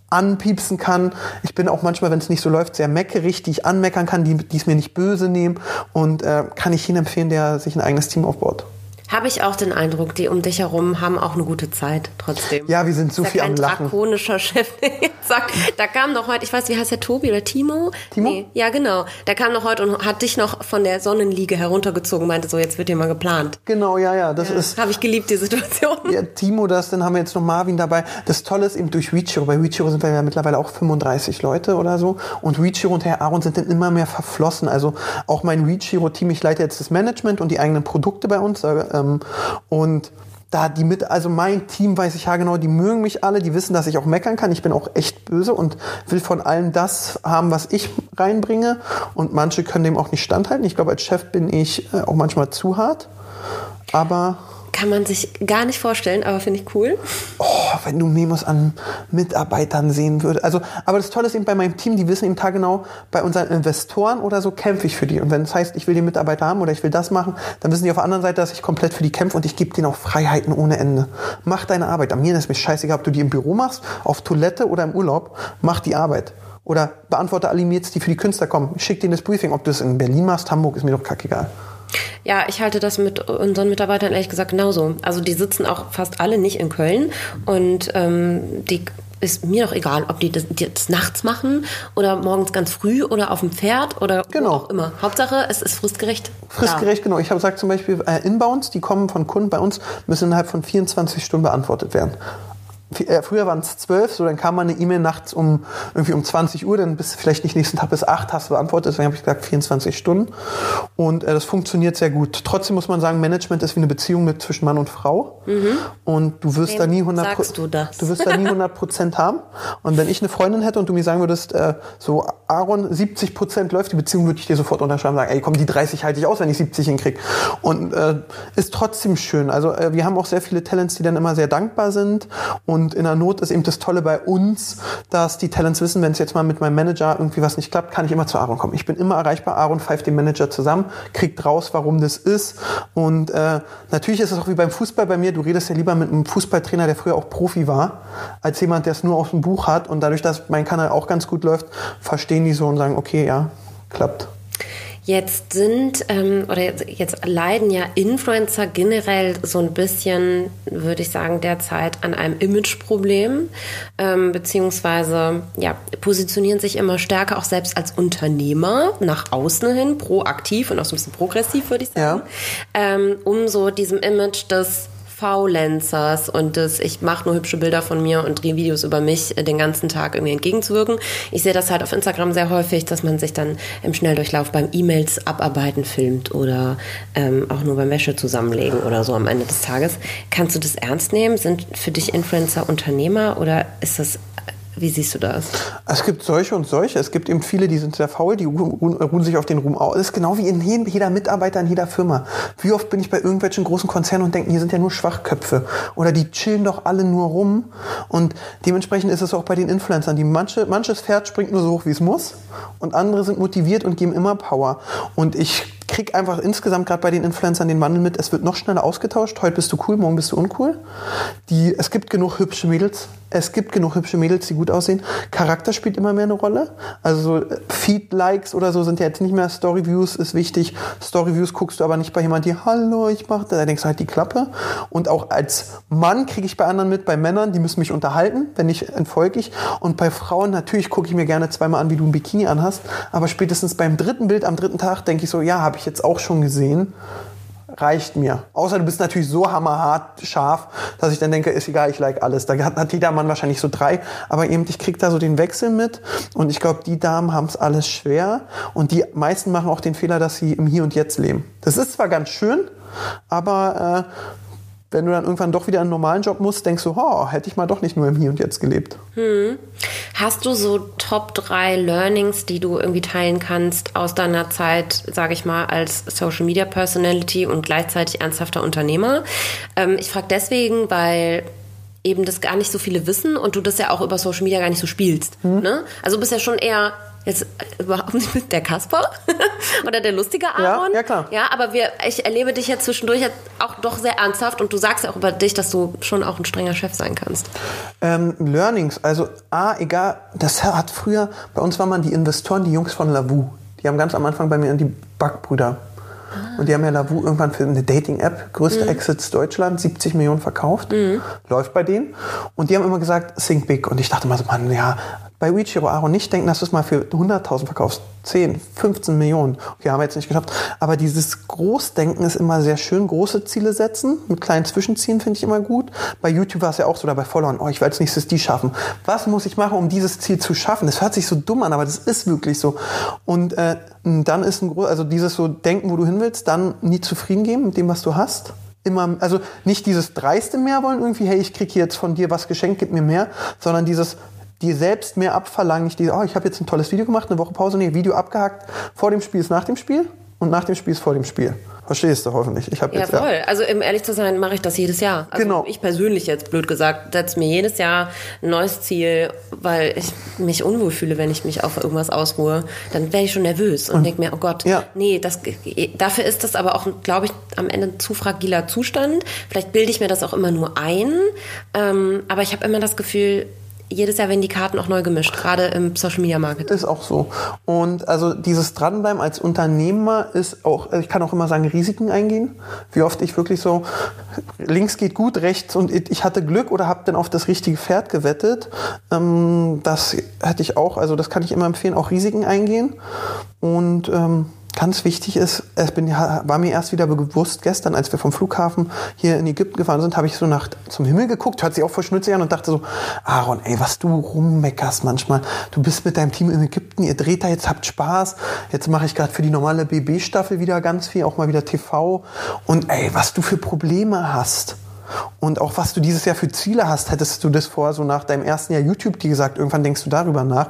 anpiepsen kann. Ich bin auch manchmal, wenn es nicht so läuft, sehr meckerig, die ich anmeckern kann, die es mir nicht böse nehmen. Und äh, kann ich jeden empfehlen, der sich ein eigenes Team aufbaut. Habe ich auch den Eindruck, die um dich herum haben auch eine gute Zeit trotzdem. Ja, wir sind so viel ja am Lachen. drakonischer Chef. [LAUGHS] Sag, da kam noch heute, ich weiß, wie heißt der Tobi oder Timo? Timo? Nee, ja, genau. Der kam noch heute und hat dich noch von der Sonnenliege heruntergezogen, meinte so, jetzt wird hier mal geplant. Genau, ja, ja. Das ist Habe ich geliebt, die Situation. Ja, Timo, das, dann haben wir jetzt noch Marvin dabei. Das Tolle ist eben durch Reachiro. Bei Reachiro sind wir ja mittlerweile auch 35 Leute oder so. Und Reachiro und Herr Aaron sind dann immer mehr verflossen. Also auch mein Reachiro-Team, ich leite jetzt das Management und die eigenen Produkte bei uns. äh, Ähm, und da die mit, also mein Team weiß ich ja genau, die mögen mich alle, die wissen, dass ich auch meckern kann. Ich bin auch echt böse und will von allem das haben, was ich reinbringe. Und manche können dem auch nicht standhalten. Ich glaube, als Chef bin ich äh, auch manchmal zu hart. Aber Kann man sich gar nicht vorstellen, aber finde ich cool. oh, wenn du Memos an Mitarbeitern sehen würdest. Also, aber das Tolle ist eben bei meinem Team, die wissen eben taggenau, bei unseren Investoren oder so kämpfe ich für die. Und wenn es heißt, ich will die Mitarbeiter haben oder ich will das machen, dann wissen die auf der anderen Seite, dass ich komplett für die kämpfe und ich gebe denen auch Freiheiten ohne Ende. Mach deine Arbeit. An mir ist mir scheißegal, ob du die im Büro machst, auf Toilette oder im Urlaub. Mach die Arbeit. Oder beantworte alle Mails, die für die Künstler kommen. Schick denen das Briefing. Ob du es in Berlin machst, Hamburg, ist mir doch kackegal. Ja, ich halte das mit unseren Mitarbeitern ehrlich gesagt genauso. Also die sitzen auch fast alle nicht in Köln und ähm, die ist mir doch egal, ob die das, die das nachts machen oder morgens ganz früh oder auf dem Pferd oder Genau. auch immer. Hauptsache, es ist fristgerecht. Fristgerecht, genau. Ich habe gesagt zum Beispiel äh, Inbounds, die kommen von Kunden bei uns, müssen innerhalb von 24 Stunden beantwortet werden. Äh, Früher waren es 12, so dann kam mal eine E-Mail nachts um irgendwie um 20 Uhr, dann bist du vielleicht nicht nächsten Tag bis 8 hast du beantwortet, deswegen habe ich gesagt 24 Stunden. Und äh, das funktioniert sehr gut. Trotzdem muss man sagen, Management ist wie eine Beziehung mit zwischen Mann und Frau. Und du wirst Wem da nie 100 Mhm. sagst du das? Du wirst da nie 100 Prozent haben. Und wenn ich eine Freundin hätte und du mir sagen würdest, äh, so Aaron, 70 Prozent läuft die Beziehung, würde ich dir sofort unterschreiben sagen, ey komm, die 30 halte ich aus, wenn ich 70 hinkriege. Und äh, ist trotzdem schön. Also äh, wir haben auch sehr viele Talents, die dann immer sehr dankbar sind. Und in der Not ist eben das Tolle bei uns, dass die Talents wissen, wenn es jetzt mal mit meinem Manager irgendwie was nicht klappt, kann ich immer zu Aaron kommen. Ich bin immer erreichbar. Aaron pfeift den Manager zusammen, kriegt raus, warum das ist. Und äh, natürlich ist es auch wie beim Fußball bei mir. Du redest ja lieber mit einem Fußballtrainer, der früher auch Profi war, als jemand, der es nur aus dem Buch hat. Und dadurch, dass mein Kanal auch ganz gut läuft, verstehen die so und sagen, okay, ja, klappt. Jetzt sind ähm, oder jetzt, jetzt leiden ja Influencer generell so ein bisschen, würde ich sagen, derzeit an einem Imageproblem, ähm, beziehungsweise ja, positionieren sich immer stärker auch selbst als Unternehmer nach außen hin, proaktiv und auch so ein bisschen progressiv, würde ich sagen, ja. ähm, um so diesem Image des Faulenzers und das, ich mache nur hübsche Bilder von mir und drehe Videos über mich den ganzen Tag irgendwie entgegenzuwirken. Ich sehe das halt auf Instagram sehr häufig, dass man sich dann im Schnelldurchlauf beim E-Mails abarbeiten filmt oder ähm, auch nur beim Wäsche zusammenlegen oder so am Ende des Tages. Kannst du das ernst nehmen? Sind für dich Influencer Unternehmer oder ist das wie siehst du das? Es gibt solche und solche. Es gibt eben viele, die sind sehr faul, die ruhen, ruhen sich auf den Ruhm aus. Das ist genau wie in jeder Mitarbeiter in jeder Firma. Wie oft bin ich bei irgendwelchen großen Konzernen und denke, hier sind ja nur Schwachköpfe. Oder die chillen doch alle nur rum. Und dementsprechend ist es auch bei den Influencern. Die manche, manches Pferd springt nur so hoch, wie es muss. Und andere sind motiviert und geben immer Power. Und ich kriege einfach insgesamt gerade bei den Influencern den Wandel mit, es wird noch schneller ausgetauscht. Heute bist du cool, morgen bist du uncool. Die, es gibt genug hübsche Mädels. Es gibt genug hübsche Mädels, die gut aussehen. Charakter spielt immer mehr eine Rolle. Also so äh, Feed-Likes oder so sind ja jetzt nicht mehr Story-Views, ist wichtig. Story-Views guckst du aber nicht bei jemandem, die Hallo, ich mache da denkst du halt die Klappe. Und auch als Mann kriege ich bei anderen mit, bei Männern, die müssen mich unterhalten, wenn nicht, entfolge ich. Und bei Frauen, natürlich gucke ich mir gerne zweimal an, wie du ein Bikini anhast. Aber spätestens beim dritten Bild am dritten Tag denke ich so, ja, habe ich jetzt auch schon gesehen reicht mir. Außer du bist natürlich so hammerhart scharf, dass ich dann denke, ist egal, ich like alles. Da hat, hat jeder Mann wahrscheinlich so drei. Aber eben, ich krieg da so den Wechsel mit. Und ich glaube, die Damen haben es alles schwer. Und die meisten machen auch den Fehler, dass sie im Hier und Jetzt leben. Das ist zwar ganz schön, aber äh, wenn du dann irgendwann doch wieder einen normalen Job musst, denkst du, oh, hätte ich mal doch nicht nur im Hier und Jetzt gelebt. Hm. Hast du so Top 3 Learnings, die du irgendwie teilen kannst aus deiner Zeit, sage ich mal, als Social Media Personality und gleichzeitig ernsthafter Unternehmer? Ähm, ich frage deswegen, weil eben das gar nicht so viele wissen und du das ja auch über Social Media gar nicht so spielst. Hm. Ne? Also du bist ja schon eher Jetzt äh, überhaupt nicht mit der Kasper [LAUGHS] oder der lustige Aaron. Ja, ja, klar. Ja, aber wir, ich erlebe dich jetzt zwischendurch auch doch sehr ernsthaft und du sagst ja auch über dich, dass du schon auch ein strenger Chef sein kannst. Ähm, Learnings, also A, egal, das hat früher, bei uns waren man die Investoren, die Jungs von Lavu. Die haben ganz am Anfang bei mir die Backbrüder. Ah. Und die haben ja Lavu irgendwann für eine Dating-App, größte mhm. Exits Deutschland, 70 Millionen verkauft. Mhm. Läuft bei denen. Und die haben immer gesagt, think big. Und ich dachte mal so, Mann, ja, bei Wichiro Aaron nicht denken, dass du es mal für 100.000 verkaufst. 10, 15 Millionen. Okay, haben wir jetzt nicht geschafft. Aber dieses Großdenken ist immer sehr schön. Große Ziele setzen, mit kleinen Zwischenzielen finde ich immer gut. Bei YouTube war es ja auch so, oder bei Followern, oh, ich will als nächstes die schaffen. Was muss ich machen, um dieses Ziel zu schaffen? Das hört sich so dumm an, aber das ist wirklich so. Und äh, dann ist ein groß, also dieses so Denken, wo du hin willst, dann nie zufrieden geben mit dem, was du hast immer, also nicht dieses dreiste mehr wollen irgendwie, hey, ich kriege jetzt von dir was geschenkt, gib mir mehr, sondern dieses, die selbst mehr abverlangen. Nicht die, oh, ich habe jetzt ein tolles Video gemacht, eine Woche Pause, nee, Video abgehakt. Vor dem Spiel ist nach dem Spiel und nach dem Spiel ist vor dem Spiel. Verstehst du hoffentlich? Ich habe ja, jetzt, voll. Ja. Also, um ehrlich zu sein, mache ich das jedes Jahr. Also genau. Ich persönlich jetzt, blöd gesagt, setze mir jedes Jahr ein neues Ziel, weil ich mich unwohl fühle, wenn ich mich auf irgendwas ausruhe. Dann wäre ich schon nervös und, und denke mir, oh Gott, ja. nee, das, dafür ist das aber auch, glaube ich, am Ende ein zu fragiler Zustand. Vielleicht bilde ich mir das auch immer nur ein. Ähm, aber ich habe immer das Gefühl, jedes Jahr werden die Karten auch neu gemischt, gerade im Social Media Marketing. Ist auch so. Und also dieses Dranbleiben als Unternehmer ist auch, ich kann auch immer sagen, Risiken eingehen. Wie oft ich wirklich so, links geht gut, rechts und ich hatte Glück oder habe dann auf das richtige Pferd gewettet. Ähm, das hätte ich auch, also das kann ich immer empfehlen, auch Risiken eingehen. Und ähm, ganz wichtig ist, es bin, war mir erst wieder bewusst, gestern, als wir vom Flughafen hier in Ägypten gefahren sind, habe ich so nach zum Himmel geguckt, hört sich auch voll schnützig an und dachte so, Aaron, ey, was du rummeckerst manchmal. Du bist mit deinem Team in Ägypten, ihr dreht da jetzt, habt Spaß. Jetzt mache ich gerade für die normale BB-Staffel wieder ganz viel, auch mal wieder TV. Und ey, was du für Probleme hast. Und auch was du dieses Jahr für Ziele hast, hättest du das vor, so nach deinem ersten Jahr YouTube, die gesagt, irgendwann denkst du darüber nach,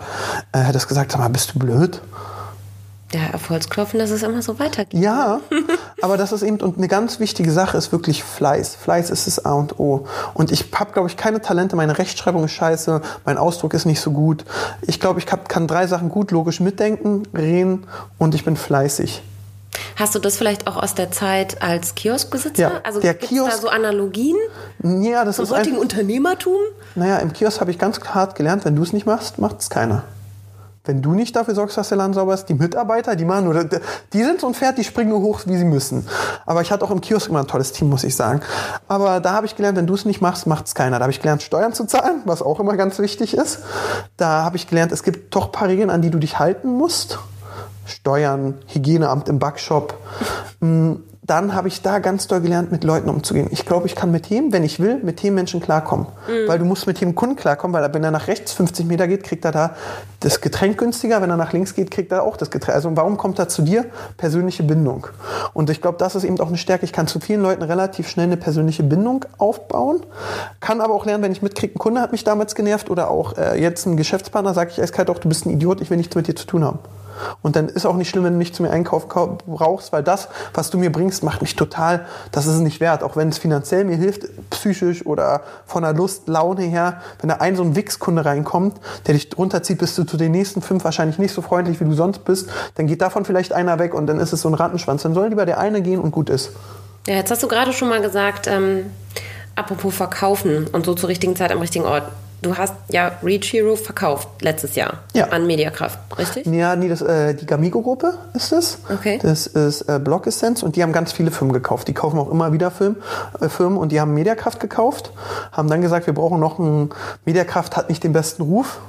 äh, hättest gesagt, sag mal, bist du blöd? Ja, Erfolgsklopfen, dass es immer so weitergeht. Ja, aber das ist eben, und eine ganz wichtige Sache ist wirklich Fleiß. Fleiß ist das A und O. Und ich habe, glaube ich, keine Talente. Meine Rechtschreibung ist scheiße, mein Ausdruck ist nicht so gut. Ich glaube, ich hab, kann drei Sachen gut logisch mitdenken, reden und ich bin fleißig. Hast du das vielleicht auch aus der Zeit als Kioskbesitzer? Ja, also gibt es da so Analogien ja, das zum ist heutigen Unternehmertum? Naja, im Kiosk habe ich ganz hart gelernt, wenn du es nicht machst, macht es keiner. Wenn du nicht dafür sorgst, dass der Laden sauber ist, die Mitarbeiter, die machen nur, die sind so ein Pferd, die springen nur hoch, wie sie müssen. Aber ich hatte auch im Kiosk immer ein tolles Team, muss ich sagen. Aber da habe ich gelernt, wenn du es nicht machst, macht es keiner. Da habe ich gelernt, Steuern zu zahlen, was auch immer ganz wichtig ist. Da habe ich gelernt, es gibt doch ein paar Regeln, an die du dich halten musst. Steuern, Hygieneamt im Backshop. Dann habe ich da ganz doll gelernt, mit Leuten umzugehen. Ich glaube, ich kann mit jedem, wenn ich will, mit jedem Menschen klarkommen. Mhm. Weil du musst mit jedem Kunden klarkommen, weil wenn er nach rechts 50 Meter geht, kriegt er da das Getränk günstiger. Wenn er nach links geht, kriegt er auch das Getränk. Also warum kommt er zu dir? Persönliche Bindung. Und ich glaube, das ist eben auch eine Stärke. Ich kann zu vielen Leuten relativ schnell eine persönliche Bindung aufbauen. Kann aber auch lernen, wenn ich mitkriege, ein Kunde hat mich damals genervt oder auch äh, jetzt ein Geschäftspartner, sage ich eiskalt auch, du bist ein Idiot, ich will nichts mit dir zu tun haben. Und dann ist auch nicht schlimm, wenn du nicht zu mir einkaufen brauchst, weil das, was du mir bringst, macht mich total, das ist es nicht wert. Auch wenn es finanziell mir hilft, psychisch oder von der Lust, Laune her, wenn da ein so ein Wix-Kunde reinkommt, der dich runterzieht, bist du zu den nächsten fünf wahrscheinlich nicht so freundlich, wie du sonst bist, dann geht davon vielleicht einer weg und dann ist es so ein Rattenschwanz. Dann soll lieber der eine gehen und gut ist. Ja, jetzt hast du gerade schon mal gesagt, ähm, apropos verkaufen und so zur richtigen Zeit am richtigen Ort. Du hast ja Reach Hero verkauft letztes Jahr ja. an Mediakraft, richtig? Ja, nee, das, äh, die Gamigo-Gruppe ist es. Okay. Das ist äh, Block Essence und die haben ganz viele Firmen gekauft. Die kaufen auch immer wieder Film, äh, Firmen und die haben Mediakraft gekauft, haben dann gesagt, wir brauchen noch einen, Mediakraft hat nicht den besten Ruf,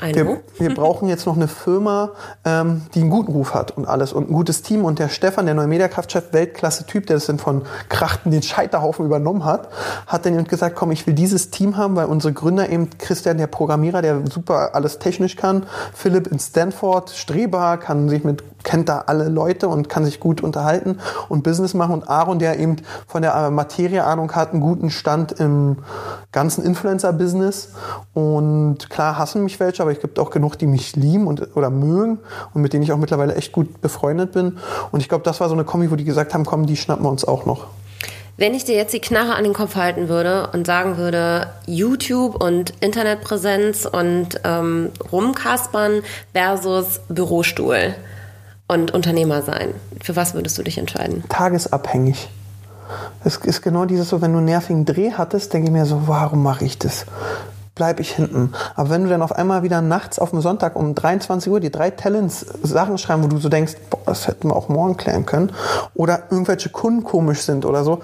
wir, wir, brauchen jetzt noch eine Firma, ähm, die einen guten Ruf hat und alles und ein gutes Team. Und der Stefan, der neue Mediakraftchef, Weltklasse-Typ, der das dann von Krachten den Scheiterhaufen übernommen hat, hat dann gesagt, komm, ich will dieses Team haben, weil unsere Gründer eben, Christian, der Programmierer, der super alles technisch kann, Philipp in Stanford, Streber, kann sich mit, kennt da alle Leute und kann sich gut unterhalten und Business machen. Und Aaron, der eben von der äh, Materie Ahnung hat, einen guten Stand im ganzen Influencer-Business. Und klar hassen mich welche, aber es gibt auch genug, die mich lieben und, oder mögen und mit denen ich auch mittlerweile echt gut befreundet bin. Und ich glaube, das war so eine Kombi, wo die gesagt haben, komm, die schnappen wir uns auch noch. Wenn ich dir jetzt die Knarre an den Kopf halten würde und sagen würde, YouTube und Internetpräsenz und ähm, Rumkaspern versus Bürostuhl und Unternehmer sein, für was würdest du dich entscheiden? Tagesabhängig. Es ist genau dieses so, wenn du einen nervigen Dreh hattest, denke ich mir so, warum mache ich das? Bleibe ich hinten. Aber wenn du dann auf einmal wieder nachts auf dem Sonntag um 23 Uhr die drei Talents Sachen schreiben, wo du so denkst, boah, das hätten wir auch morgen klären können, oder irgendwelche Kunden komisch sind oder so,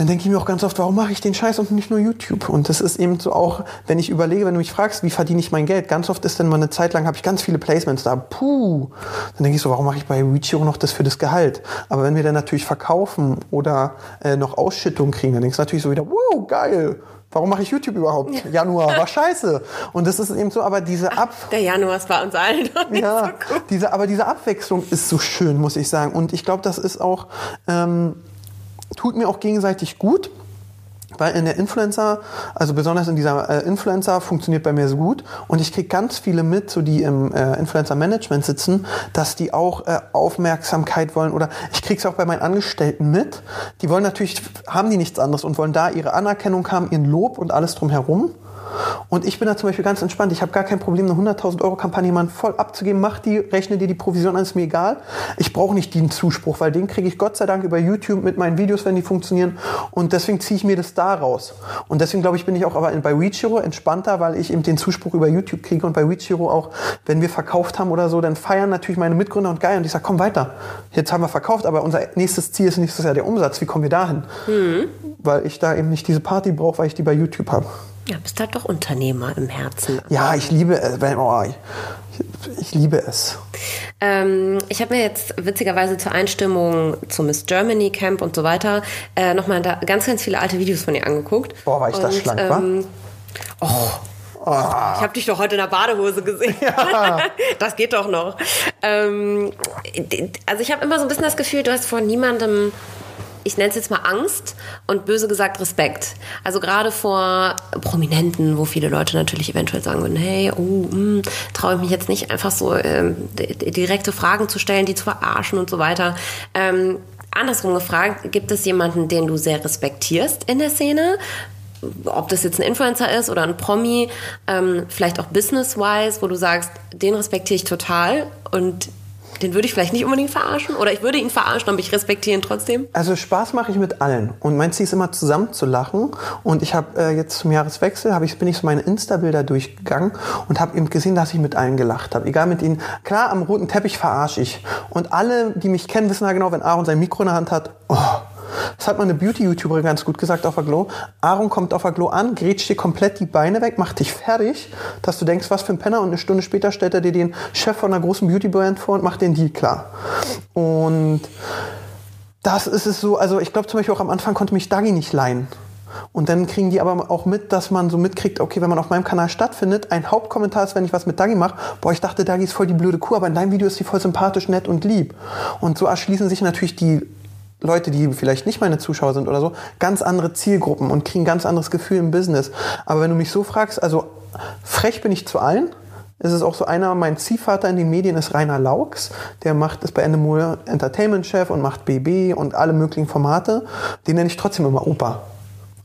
dann denke ich mir auch ganz oft, warum mache ich den Scheiß und nicht nur YouTube? Und das ist eben so auch, wenn ich überlege, wenn du mich fragst, wie verdiene ich mein Geld, ganz oft ist dann mal eine Zeit lang, habe ich ganz viele Placements da, puh, dann denke ich so, warum mache ich bei Reachio noch das für das Gehalt? Aber wenn wir dann natürlich verkaufen oder äh, noch Ausschüttung kriegen, dann denkst du natürlich so wieder, wow, geil, Warum mache ich YouTube überhaupt? Ja. Januar war scheiße. Und das ist eben so, aber diese Ab... Ach, der Januar ist bei uns allen ja, so gut. Diese, aber diese Abwechslung ist so schön, muss ich sagen. Und ich glaube, das ist auch, ähm, tut mir auch gegenseitig gut. Weil in der Influencer, also besonders in dieser äh, Influencer, funktioniert bei mir so gut. Und ich kriege ganz viele mit, so die im äh, Influencer-Management sitzen, dass die auch äh, Aufmerksamkeit wollen. Oder ich kriege es auch bei meinen Angestellten mit. Die wollen natürlich, haben die nichts anderes und wollen da ihre Anerkennung haben, ihren Lob und alles drumherum. Und ich bin da zum Beispiel ganz entspannt. Ich habe gar kein Problem, eine 100.000 Euro Kampagne mal voll abzugeben. Mach die, rechne dir die Provision an, ist mir egal. Ich brauche nicht den Zuspruch, weil den kriege ich Gott sei Dank über YouTube mit meinen Videos, wenn die funktionieren. Und deswegen ziehe ich mir das da raus. Und deswegen glaube ich, bin ich auch aber bei WeChiro entspannter, weil ich eben den Zuspruch über YouTube kriege und bei WeChiro auch, wenn wir verkauft haben oder so, dann feiern natürlich meine Mitgründer und geil. Und ich sage, komm weiter. Jetzt haben wir verkauft, aber unser nächstes Ziel ist nächstes Jahr der Umsatz. Wie kommen wir dahin? Mhm. Weil ich da eben nicht diese Party brauche, weil ich die bei YouTube habe. Ja, bist halt doch Unternehmer im Herzen. Ja, ich liebe es. Oh, ich, ich, liebe es. Ähm, ich habe mir jetzt witzigerweise zur Einstimmung zum Miss Germany Camp und so weiter äh, nochmal ganz, ganz viele alte Videos von dir angeguckt. Boah, war ich da schlank, ähm, war? Oh. Oh. Ich habe dich doch heute in der Badehose gesehen. Ja. [LAUGHS] Das geht doch noch. Ähm, also ich habe immer so ein bisschen das Gefühl, du hast vor niemandem ich nenne es jetzt mal Angst und böse gesagt Respekt. Also gerade vor Prominenten, wo viele Leute natürlich eventuell sagen würden, hey, oh, hm, traue ich mich jetzt nicht einfach so ähm, direkte Fragen zu stellen, die zu verarschen und so weiter. Ähm, andersrum gefragt, gibt es jemanden, den du sehr respektierst in der Szene? ob das jetzt ein Influencer ist oder ein Promi, ähm, vielleicht auch business-wise, wo du sagst, den respektiere ich total und den würde ich vielleicht nicht unbedingt verarschen oder ich würde ihn verarschen, aber ich respektiere ihn trotzdem. Also Spaß mache ich mit allen und mein Ziel ist immer zusammen zu lachen und ich habe äh, jetzt zum Jahreswechsel ich, bin ich so meine Insta-Bilder durchgegangen und habe eben gesehen, dass ich mit allen gelacht habe. Egal mit ihnen. Klar, am roten Teppich verarsche ich und alle, die mich kennen, wissen ja genau, wenn Aaron sein Mikro in der Hand hat, oh, das hat mal eine Beauty-YouTuberin ganz gut gesagt auf der Glow. Aaron kommt auf der Glow an, grätscht dir komplett die Beine weg, macht dich fertig, dass du denkst, was für ein Penner. Und eine Stunde später stellt er dir den Chef von einer großen Beauty-Brand vor und macht den Deal klar. Und das ist es so, also ich glaube zum Beispiel auch am Anfang konnte mich Dagi nicht leihen. Und dann kriegen die aber auch mit, dass man so mitkriegt, okay, wenn man auf meinem Kanal stattfindet, ein Hauptkommentar ist, wenn ich was mit Dagi mache, boah, ich dachte, Dagi ist voll die blöde Kuh, aber in deinem Video ist sie voll sympathisch, nett und lieb. Und so erschließen sich natürlich die Leute, die vielleicht nicht meine Zuschauer sind oder so, ganz andere Zielgruppen und kriegen ein ganz anderes Gefühl im Business. Aber wenn du mich so fragst, also frech bin ich zu allen. Es ist auch so einer, mein Ziehvater in den Medien ist Rainer Laux. Der macht ist bei Endemol Entertainment Chef und macht BB und alle möglichen Formate. Den nenne ich trotzdem immer Opa.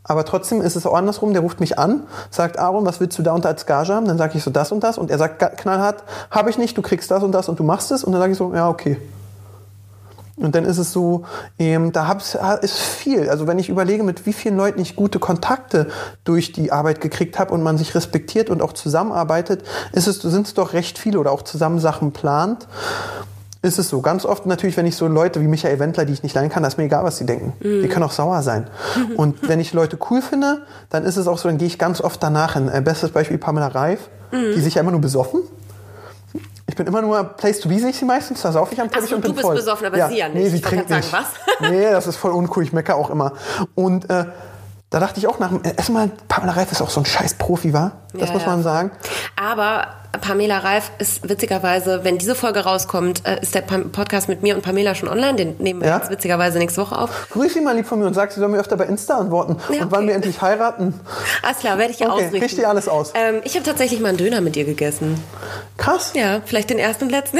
Aber trotzdem ist es auch andersrum. Der ruft mich an, sagt Aaron, was willst du da unter als Gage haben? Dann sage ich so das und das. Und er sagt knallhart, habe ich nicht, du kriegst das und das und du machst es. Und dann sage ich so, ja, okay. Und dann ist es so, ähm, da hab's, ist viel. Also wenn ich überlege, mit wie vielen Leuten ich gute Kontakte durch die Arbeit gekriegt habe und man sich respektiert und auch zusammenarbeitet, ist es, sind es doch recht viele oder auch zusammen Sachen plant. Ist es so. Ganz oft natürlich, wenn ich so Leute wie Michael Wendler, die ich nicht leiden kann, da ist mir egal, was sie denken. Mhm. Die können auch sauer sein. [LAUGHS] Und wenn ich Leute cool finde, dann ist es auch so, dann gehe ich ganz oft danach hin. Äh, bestes Beispiel Pamela Reif, mhm. die sich ja immer nur besoffen ich bin immer nur Place to be, sehe ich sie meistens. Da saufe ich am Teppich so, und bin du bist voll. besoffen, aber ja. sie ja nicht. Nee, sie trinkt nicht. Sagen, was? nee, das ist voll uncool. Ich meckere auch immer. Und äh, da dachte ich auch nach erstmal, Pamela Reif ist auch so ein scheiß Profi, war? Das ja, muss man sagen. Aber Pamela Reif ist witzigerweise, wenn diese Folge rauskommt, äh, ist der Podcast mit mir und Pamela schon online. Den nehmen wir ja? jetzt witzigerweise nächste Woche auf. Grüß sie mal lieb von mir und sag, sie soll mir öfter bei Insta antworten. Ja, okay. Und wann wir endlich heiraten. Alles klar, werde ich ja okay, ausrichten. Richte dir alles aus. Ähm, ich habe tatsächlich mal einen Döner mit dir gegessen. Krass. Ja, vielleicht den ersten und letzten.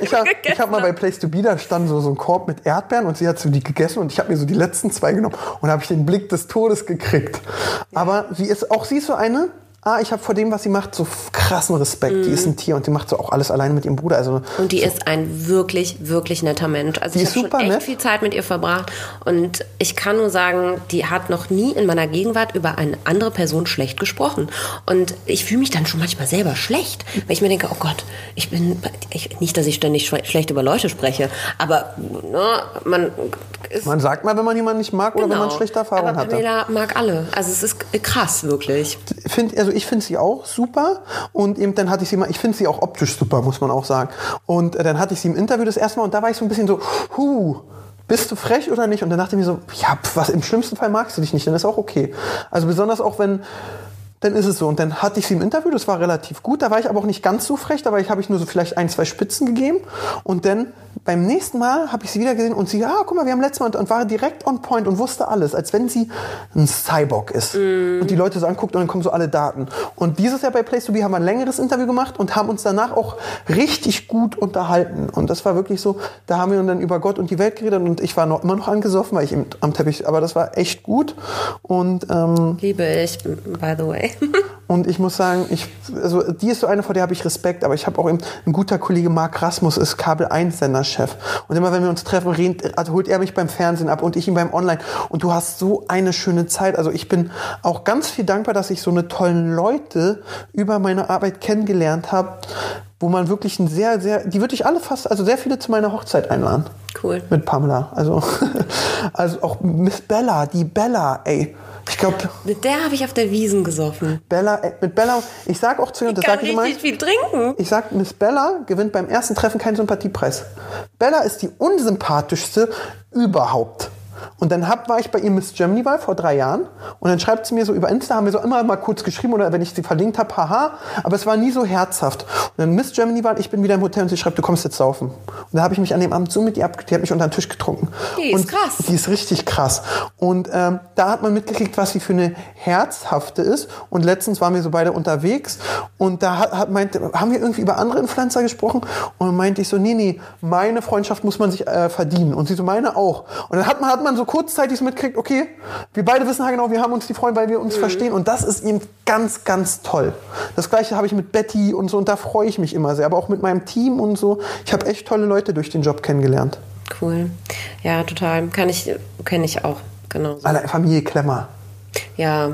ich habe hab mal bei Place to Be, da stand so, so ein Korb mit Erdbeeren und sie hat so die gegessen und ich habe mir so die letzten zwei genommen und habe ich den Blick des Todes gekriegt. Aber sie ist, auch sie ist so eine, ah, ich habe vor dem, was sie macht, so krassen Respekt. Mhm. Die ist ein Tier und die macht so auch alles alleine mit ihrem Bruder. Also und die so. ist ein wirklich, wirklich netter Mensch. Also die ich habe schon echt nett. viel Zeit mit ihr verbracht und ich kann nur sagen, die hat noch nie in meiner Gegenwart über eine andere Person schlecht gesprochen. Und ich fühle mich dann schon manchmal selber schlecht, weil ich mir denke, oh Gott, ich bin ich, nicht, dass ich ständig schlecht über Leute spreche, aber ne, man ist, man sagt mal, wenn man jemanden nicht mag oder genau. wenn man genau. schlechte Erfahrungen hat. Pamela mag alle. Also es ist krass wirklich. Find, also ich finde sie auch super und eben dann hatte ich sie mal, ich finde sie auch optisch super, muss man auch sagen. Und äh, dann hatte ich sie im Interview das erste Mal und da war ich so ein bisschen so, huh, bist du frech oder nicht? Und dann dachte ich mir so, ja, was im schlimmsten Fall magst du dich nicht, dann ist auch okay. Also besonders auch wenn dann ist es so. Und dann hatte ich sie im Interview, das war relativ gut. Da war ich aber auch nicht ganz so frech, da habe ich nur so vielleicht ein, zwei Spitzen gegeben. Und dann beim nächsten Mal habe ich sie wieder gesehen und sie, ah, guck mal, wir haben letztes Mal und war direkt on point und wusste alles, als wenn sie ein Cyborg ist. Mm. Und die Leute so anguckt und dann kommen so alle Daten. Und dieses Jahr bei Place to Be haben wir ein längeres Interview gemacht und haben uns danach auch richtig gut unterhalten. Und das war wirklich so, da haben wir dann über Gott und die Welt geredet und ich war noch immer noch angesoffen, weil ich am Teppich, aber das war echt gut. Und ähm, liebe ich, by the way. [LAUGHS] Und ich muss sagen, ich, also die ist so eine, vor der habe ich Respekt, aber ich habe auch eben, ein guter Kollege Marc Rasmus ist Kabel 1 Senderchef. Und immer wenn wir uns treffen, reden, also holt er mich beim Fernsehen ab und ich ihn beim Online. Und du hast so eine schöne Zeit. Also ich bin auch ganz viel dankbar, dass ich so eine tollen Leute über meine Arbeit kennengelernt habe, wo man wirklich ein sehr, sehr, die würde ich alle fast, also sehr viele zu meiner Hochzeit einladen. Cool. Mit Pamela. Also, [LAUGHS] also auch Miss Bella, die Bella, ey. Ich glaube. Mit der habe ich auf der Wiesen gesoffen. Bella, äh, mit Bella, ich sag auch zu ihr, das sage ich immer. viel trinken. Ich sag, Miss Bella gewinnt beim ersten Treffen keinen Sympathiepreis. Bella ist die unsympathischste überhaupt. Und dann hab, war ich bei ihr Miss Germany Wahl vor drei Jahren und dann schreibt sie mir so über Insta, haben wir so immer mal kurz geschrieben oder wenn ich sie verlinkt habe, haha, aber es war nie so herzhaft. Und dann Miss Germany Wahl, ich bin wieder im Hotel und sie schreibt, du kommst jetzt saufen. Und da habe ich mich an dem Abend so mit ihr ab, die hat mich unter den Tisch getrunken. Die ist krass. Die ist richtig krass. Und ähm, da hat man mitgekriegt, was sie für eine herzhafte ist. Und letztens waren wir so beide unterwegs und da hat, hat meinte, haben wir irgendwie über andere Influencer gesprochen und dann meinte ich so, nee, nee, meine Freundschaft muss man sich äh, verdienen. Und sie so, meine auch. Und dann hat man, hat man man so kurzzeitig mitkriegt, okay, wir beide wissen halt genau, wir haben uns die Freunde, weil wir uns verstehen. Und das ist ihm ganz, ganz toll. Das gleiche habe ich mit Betty und so und da freue ich mich immer sehr. Aber auch mit meinem Team und so. Ich habe echt tolle Leute durch den Job kennengelernt. Cool. Ja, total. Kann ich, kenne ich auch. Genau. Alle Familie Klemmer. Ja,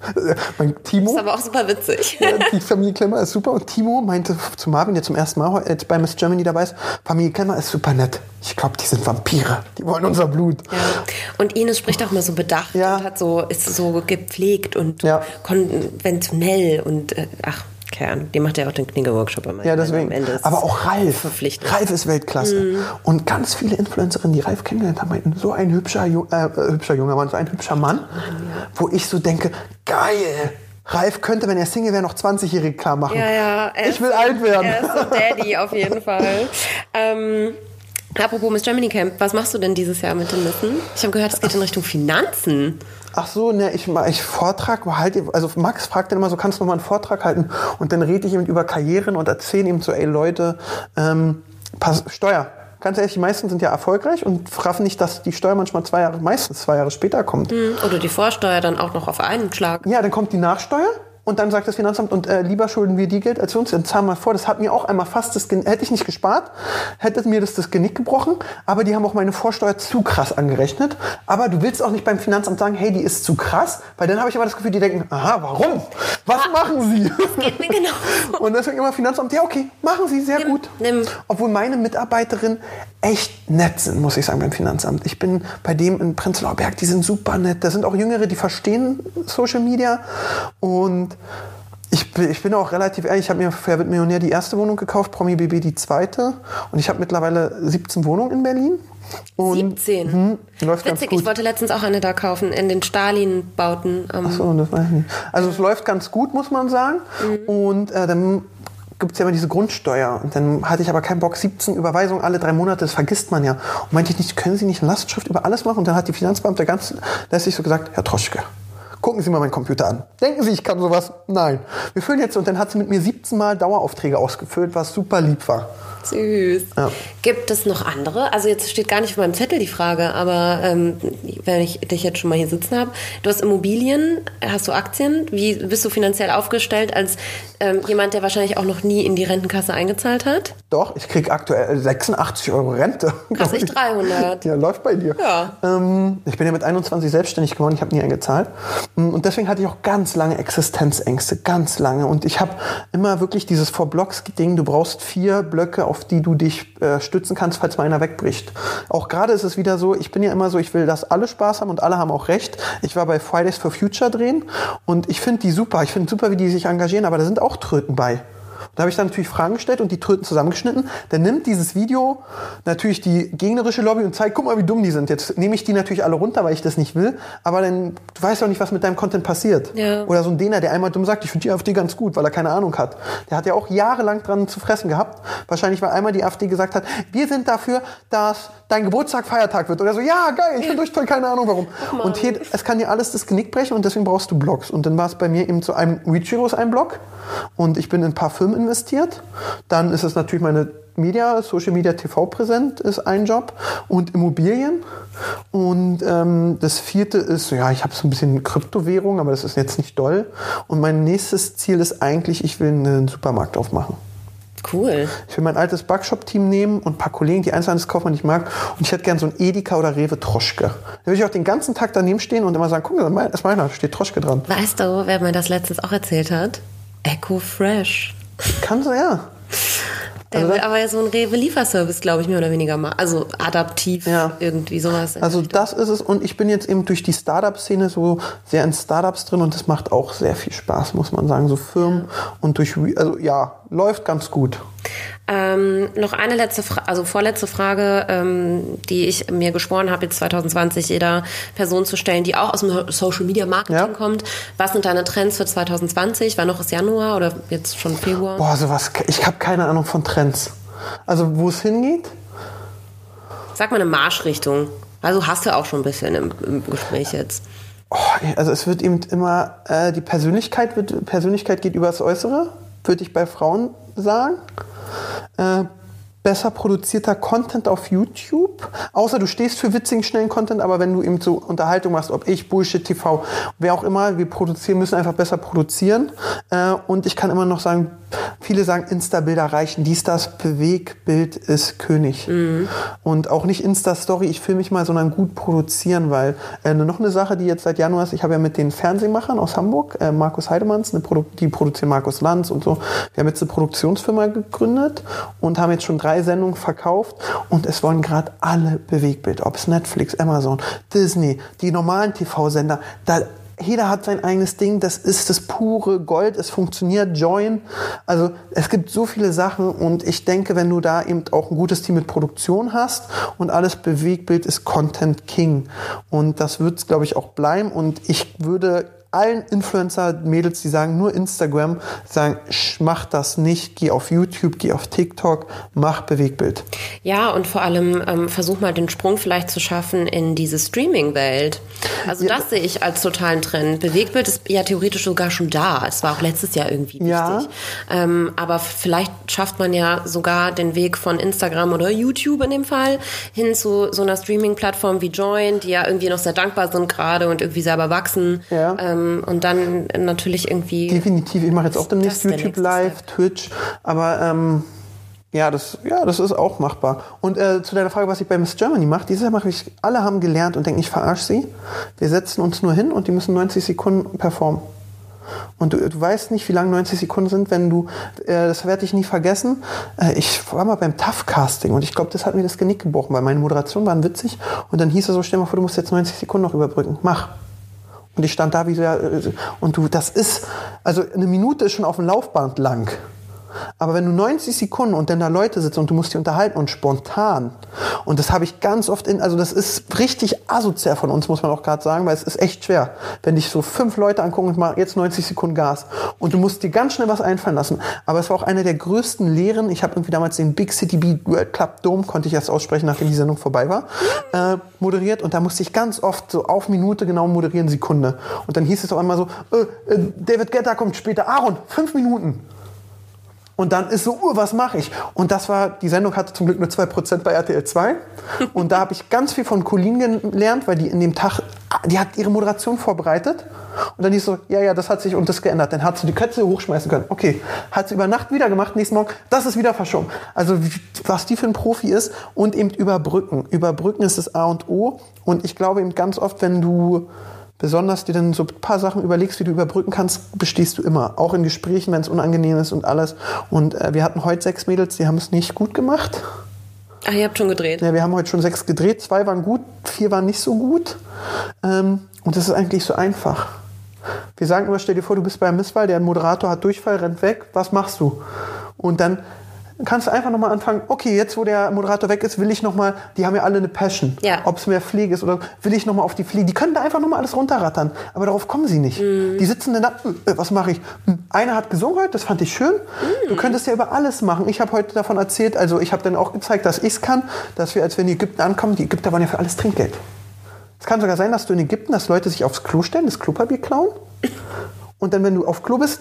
[LAUGHS] Mein Timo. ist aber auch super witzig. Die Familie Klemmer ist super. Und Timo meinte zu Marvin, der zum ersten Mal jetzt bei Miss Germany dabei ist, Familie Klemmer ist super nett. Ich glaube, die sind Vampire. Die wollen unser Blut. Ja. Und Ines spricht auch immer so bedacht Ja. und hat so, ist so gepflegt und Ja. konventionell und äh, ach, keine Ahnung, die macht ja auch den Knigge-Workshop immer. Ja, Am deswegen. Ende Aber auch Ralf. Ralf ist Weltklasse. Und ganz viele Influencerinnen, die Ralf kennengelernt haben, meinten, so ein hübscher, äh, äh, hübscher junger Mann, so ein hübscher Mann, wo ich so denke, geil. Ralf könnte, wenn er Single wäre, noch 20-Jährige klar machen. Ja, ja. Ich will so- alt werden. Er ist so Daddy auf jeden [LAUGHS] Fall. ähm, apropos Miss Germany Camp, was machst du denn dieses Jahr mit den Nissen? Ich habe gehört, es geht in Richtung Finanzen. Ach so, ne, ich, ich Vortrag, halt, also Max fragt dann immer so, kannst du noch mal einen Vortrag halten? Und dann rede ich ihm über Karrieren und erzähle ihm so, ey Leute, ähm, pass, Steuer. Ganz ehrlich, die meisten sind ja erfolgreich und raffen nicht, dass die Steuer manchmal zwei Jahre, meistens zwei Jahre später kommt. Oder die Vorsteuer dann auch noch auf einen Schlag. Ja, dann kommt die Nachsteuer und dann sagt das Finanzamt, und äh, lieber schulden wir die Geld als uns, dann zahlen wir vor. Das hat mir auch einmal fast das, Gen- hätte ich nicht gespart, hätte mir das das Genick gebrochen, aber die haben auch meine Vorsteuer zu krass angerechnet. Aber du willst auch nicht beim Finanzamt sagen, hey, die ist zu krass, weil dann habe ich immer das Gefühl, die denken, aha, warum? Was machen sie? Geht mir genau. [LAUGHS] Und deswegen immer Finanzamt, ja, okay, machen sie sehr Nimm- gut. nimm. Obwohl meine Mitarbeiterinnen echt nett sind, muss ich sagen, beim Finanzamt. Ich bin bei dem in Prenzlauer Berg, die sind super nett. Da sind auch Jüngere, die verstehen Social Media. Und ich bin, ich bin auch relativ ehrlich, ich habe mir für wird Millionär die erste Wohnung gekauft, Promi BB die zweite. Und ich habe mittlerweile 17 Wohnungen in Berlin. Und 17. Mhm, läuft ganz Witzig, gut. ich wollte letztens auch eine da kaufen, in den Stalin-Bauten. Ähm, So, das weiß ich nicht. Also es läuft ganz gut, muss man sagen. Und äh, dann gibt es ja immer diese Grundsteuer. Und dann hatte ich aber keinen Bock, 17 Überweisungen alle drei Monate, das vergisst man ja. Und meinte ich nicht, können Sie nicht eine Lastschrift über alles machen? Und dann hat die Finanzbeamte ganz lässig so gesagt, Herr Troschke, gucken Sie mal meinen Computer an. Denken Sie, ich kann sowas? Nein. Wir füllen jetzt, und dann hat sie mit mir 17 Mal Daueraufträge ausgefüllt, was super lieb war. Süß. Ja. Gibt es noch andere? Also jetzt steht gar nicht auf meinem Zettel die Frage, aber ähm, wenn ich dich jetzt schon mal hier sitzen habe, du hast Immobilien, hast du Aktien? Wie bist du finanziell aufgestellt als ähm, jemand, der wahrscheinlich auch noch nie in die Rentenkasse eingezahlt hat? Doch, ich krieg aktuell 86 Euro Rente. [LAUGHS] Krass, ich 300. Ja, läuft bei dir. Ja. Ähm, ich bin ja mit 21 selbstständig geworden, ich habe nie eingezahlt. Mm, Und deswegen hatte ich auch ganz lange Existenzängste, ganz lange. Und ich habe immer wirklich dieses Vor-Blocks-Ding, du brauchst vier Blöcke, auf die du dich äh, stützen kannst, falls mal einer wegbricht. Auch gerade ist es wieder so, ich bin ja immer so, ich will, dass alle Spaß haben und alle haben auch recht. Ich war bei Fridays for Future drehen und ich finde die super. Ich finde super, wie die sich engagieren, aber da sind auch Tröten bei. Da habe ich dann natürlich Fragen gestellt und die Tröten zusammengeschnitten. Dann nimmt dieses Video natürlich die gegnerische Lobby und zeigt, guck mal, wie dumm die sind. Jetzt nehme ich die natürlich alle runter, weil ich das nicht will. Aber dann, du weißt ja auch nicht, was mit deinem Content passiert. Ja. Oder so ein Däner, der einmal dumm sagt, ich finde die AfD ganz gut, weil er keine Ahnung hat. Der hat ja auch jahrelang dran zu fressen gehabt. Wahrscheinlich, weil einmal die AfD gesagt hat, wir sind dafür, dass dein Geburtstag Feiertag wird. Oder so, ja, geil, ich finde euch toll, keine Ahnung warum. Und hier, es kann dir alles das Genick brechen und deswegen brauchst du Blogs. Und dann war es bei mir eben zu einem Reachiro ist ein Blog und ich bin in ein paar Firmen investiert. Dann ist es natürlich meine Media, Social Media TV präsent ist ein Job und Immobilien. Und ähm, das vierte ist, ja, ich habe so ein bisschen Kryptowährung, aber das ist jetzt nicht doll. Und mein nächstes Ziel ist eigentlich, ich will einen Supermarkt aufmachen. Cool. Ich will mein altes Backshop-Team nehmen und ein paar Kollegen, die Einzelhandelskaufmann nicht mag. Und ich hätte gern so ein Edeka oder Rewe Troschke. Da will ich auch den ganzen Tag daneben stehen und immer sagen, guck mal, das ist meiner, da steht Troschke dran. Weißt du, wer mir das letztens auch erzählt hat? Echo Fresh. Kann so, ja. Der Also will aber so einen Rewe-Lieferservice, glaube ich, mehr oder weniger mal. Also adaptiv, Ja. irgendwie sowas. Also das ist es und ich bin jetzt eben durch die Startup-Szene so sehr in Startups drin und das macht auch sehr viel Spaß, muss man sagen. So Firmen und durch, also ja, läuft ganz gut. Ähm, noch eine letzte, Fra also vorletzte Frage, ähm, die ich mir geschworen habe, jetzt 2020 jeder Person zu stellen, die auch aus dem Social Media Marketing Ja. kommt. Was sind deine Trends für 2020? War noch ist Januar oder jetzt schon Februar? Boah, sowas, ich habe keine Ahnung von Trends. Also wo es hingeht, Sag mal eine Marschrichtung. Also hast du auch schon ein bisschen im, im Gespräch jetzt. oh, also es wird eben immer, äh, die Persönlichkeit, wird, Persönlichkeit geht über das Äußere, würde ich bei Frauen sagen. Äh, besser produzierter Content auf YouTube. Außer du stehst für witzigen, schnellen Content, aber wenn du eben so Unterhaltung machst, ob ich, Bullshit TV, wer auch immer, wir produzieren, müssen einfach besser produzieren. Äh, und ich kann immer noch sagen, viele sagen, Insta-Bilder reichen, dies, das, Bewegbild ist König. Mhm. Und auch nicht Insta-Story, ich filme mich mal, sondern gut produzieren, weil äh, noch eine Sache, die jetzt seit Januar ist, ich habe ja mit den Fernsehmachern aus Hamburg, äh, Markus Heidemanns, Produ die produzieren Markus Lanz und so, wir haben jetzt eine Produktionsfirma gegründet und haben jetzt schon drei drei Sendungen verkauft und es wollen gerade alle Bewegbild, ob es Netflix, Amazon, Disney, die normalen TV-Sender, da jeder hat sein eigenes Ding, das ist das pure Gold, es funktioniert, Join. Also es gibt so viele Sachen und ich denke, wenn du da eben auch ein gutes Team mit Produktion hast und alles Bewegbild ist Content King. Und das wird es, glaube ich, auch bleiben. Und ich würde allen Influencer-Mädels, die sagen nur Instagram, sagen, mach das nicht, geh auf YouTube, geh auf TikTok, mach Bewegbild. Ja, und vor allem ähm, versuch mal den Sprung vielleicht zu schaffen in diese Streaming-Welt. Also ja. das sehe ich als totalen Trend. Bewegbild ist ja theoretisch sogar schon da. Es war auch letztes Jahr irgendwie wichtig. Ja. Ähm, aber vielleicht schafft man ja sogar den Weg von Instagram oder YouTube in dem Fall hin zu so einer Streaming-Plattform wie Join, die ja irgendwie noch sehr dankbar sind gerade und irgendwie selber wachsen. Ja. Ähm, ähm, und dann natürlich irgendwie. Definitiv, ich mache jetzt auch demnächst YouTube Live, Twitch, aber ähm, ja, das, ja, das ist auch machbar. Und äh, zu deiner Frage, was ich bei Miss Germany mache, dieses Jahr mache ich, alle haben gelernt und denken, ich verarsche sie. Wir setzen uns nur hin und die müssen 90 Sekunden performen. Und du, du weißt nicht, wie lang 90 Sekunden sind, wenn du, äh, das werde ich nie vergessen. Äh, ich war mal beim Tough Casting und ich glaube, das hat mir das Genick gebrochen, weil meine Moderationen waren witzig und dann hieß es so, stell mal vor, du musst jetzt 90 Sekunden noch überbrücken. Mach. Und ich stand da wie so, ja, und du, das ist, also eine Minute ist schon auf dem Laufband lang. Aber wenn du 90 Sekunden und dann da Leute sitzen und du musst die unterhalten und spontan, und das habe ich ganz oft in, also das ist richtig asozial von uns, muss man auch gerade sagen, weil es ist echt schwer, wenn dich so fünf Leute angucken und mal jetzt 90 Sekunden Gas und du musst dir ganz schnell was einfallen lassen. Aber es war auch eine der größten Lehren. Ich habe irgendwie damals den Big City Beat World Club Dome, konnte ich erst aussprechen, nachdem die Sendung vorbei war, äh, moderiert und da musste ich ganz oft so auf Minute genau moderieren, Sekunde. Und dann hieß es auch einmal so, äh, äh, David Guetta kommt später, Aaron, fünf Minuten. Und dann ist so, uh, was mache ich? Und das war, die Sendung hatte zum Glück nur 2% bei RTL 2. [LAUGHS] Und da habe ich ganz viel von Colleen gelernt, weil die in dem Tag, die hat ihre Moderation vorbereitet. Und dann hieß so, ja, ja, das hat sich und das geändert. Dann hat sie die Kötze hochschmeißen können. Okay, hat sie über Nacht wieder gemacht, nächsten Morgen, das ist wieder verschoben. Also was die für ein Profi ist und eben überbrücken. Überbrücken ist das A und O. Und ich glaube eben ganz oft, wenn du besonders dir dann so ein paar Sachen überlegst, wie du überbrücken kannst, bestehst du immer. Auch in Gesprächen, wenn es unangenehm ist und alles. Und äh, wir hatten heute sechs Mädels, die haben es nicht gut gemacht. Ach, ihr habt schon gedreht? Ja, wir haben heute schon sechs gedreht. Zwei waren gut, vier waren nicht so gut. Ähm, und das ist eigentlich so einfach. Wir sagen immer, stell dir vor, du bist bei Misswahl, der Moderator hat Durchfall, rennt weg. Was machst du? Und dann kannst du einfach nochmal anfangen, okay, jetzt wo der Moderator weg ist, will ich nochmal, die haben ja alle eine Passion, ja. ob es mehr Pflege ist oder will ich nochmal auf die Pflege, die können da einfach nochmal alles runterrattern, aber darauf kommen sie nicht. Mhm. Die sitzen dann da, äh, was mache ich? Hm, einer hat gesungen heute, das fand ich schön. Mhm. Du könntest ja über alles machen. Ich habe heute davon erzählt, also ich habe dann auch gezeigt, dass ich es kann, dass wir, als wir in Ägypten ankommen, die Ägypter waren ja für alles Trinkgeld. Es kann sogar sein, dass du in Ägypten, dass Leute sich aufs Klo stellen, das Klopapier klauen und dann, wenn du auf Klo bist,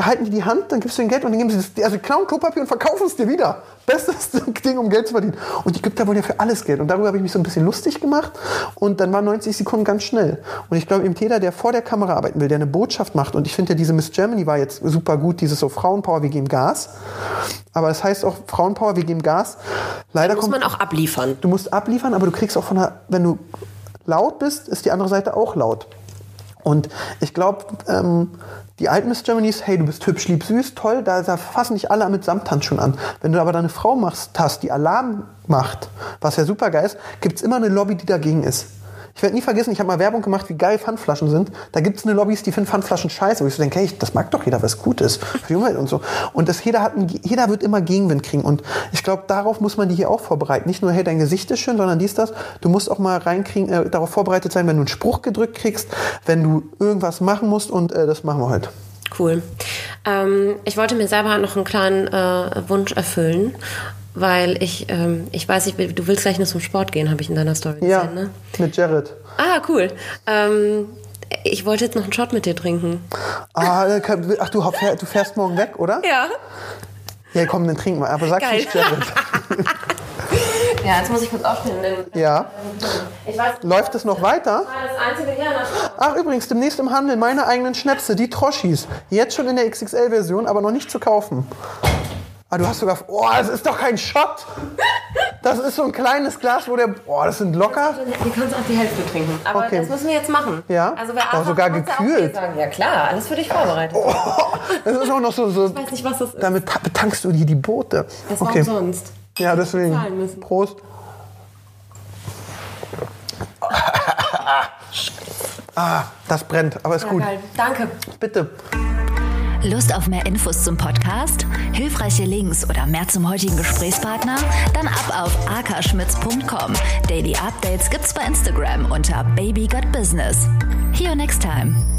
halten die die Hand, dann gibst du ihnen Geld und dann geben sie das, also klauen Klopapier und verkaufen es dir wieder. Bestes [LAUGHS] Ding, um Geld zu verdienen. Und die Ägypter wollen ja für alles Geld. Und darüber habe ich mich so ein bisschen lustig gemacht. Und dann waren 90 Sekunden ganz schnell. Und ich glaube, eben jeder, der vor der Kamera arbeiten will, der eine Botschaft macht, und ich finde ja, diese Miss Germany war jetzt super gut, dieses so Frauenpower, wir geben Gas. Aber das heißt auch Frauenpower, wir geben Gas. Leider da muss kommt, man auch abliefern. Du musst abliefern, aber du kriegst auch von der, wenn du laut bist, ist die andere Seite auch laut. Und ich glaube, ähm, die alten Miss Germanys, hey, du bist hübsch, lieb, süß, toll, da, fassen dich alle mit Samthandschuhen an. Wenn du aber deine Frau machst, hast, die Alarm macht, was ja super geil ist, gibt es immer eine Lobby, die dagegen ist. Ich werde nie vergessen, ich habe mal Werbung gemacht, wie geil Pfandflaschen sind. Da gibt es eine Lobbys, die finden Pfandflaschen scheiße. Wo ich so denke, hey, das mag doch jeder, was gut ist für die Umwelt und so. Und das, jeder, hat ein, jeder wird immer Gegenwind kriegen. Und ich glaube, darauf muss man die hier auch vorbereiten. Nicht nur, hey, dein Gesicht ist schön, sondern dies, das. Du musst auch mal reinkriegen, äh, darauf vorbereitet sein, wenn du einen Spruch gedrückt kriegst, wenn du irgendwas machen musst. Und äh, das machen wir heute. Cool. Ähm, ich wollte mir selber noch einen kleinen äh, Wunsch erfüllen weil ich, ähm, ich weiß, ich, du willst gleich noch zum Sport gehen, habe ich in deiner Story ja, gesehen, ne? mit Jared. Ah, cool. Ähm, ich wollte jetzt noch einen Shot mit dir trinken. Ah, ach, du, du fährst morgen weg, oder? Ja. Ja, komm, dann trinken wir. Aber sag Geil. nicht Jared. [LAUGHS] Ja, jetzt muss ich kurz aufstehen. Denn, Ja. Ich weiß, Läuft es noch weiter? das einzige, ja, natürlich. Ach, übrigens, demnächst im Handel meine eigenen Schnäpse, die Troschis. Jetzt schon in der XXL-Version, aber noch nicht zu kaufen. Ah, du hast sogar. Oh, das ist doch kein Shot! Das ist so ein kleines Glas, wo der. Oh, das sind locker. Wir können auch die Hälfte trinken. Aber Okay. das müssen wir jetzt machen. Ja? Also wer Oh, sogar gekühlt. Ja klar, alles für dich vorbereitet. Das ist auch noch so. so Ich weiß nicht, was das ist. damit ta- betankst du dir die Boote. Das war okay. umsonst. Ja, deswegen. Prost. [LAUGHS] Ah, das brennt, aber ist Ja, gut. geil. Danke. Bitte. Lust auf mehr Infos zum Podcast? Hilfreiche Links oder mehr zum heutigen Gesprächspartner? Dann ab auf akaschmitz.com. Daily Updates gibt's bei Instagram unter Baby Got Business. See you next time.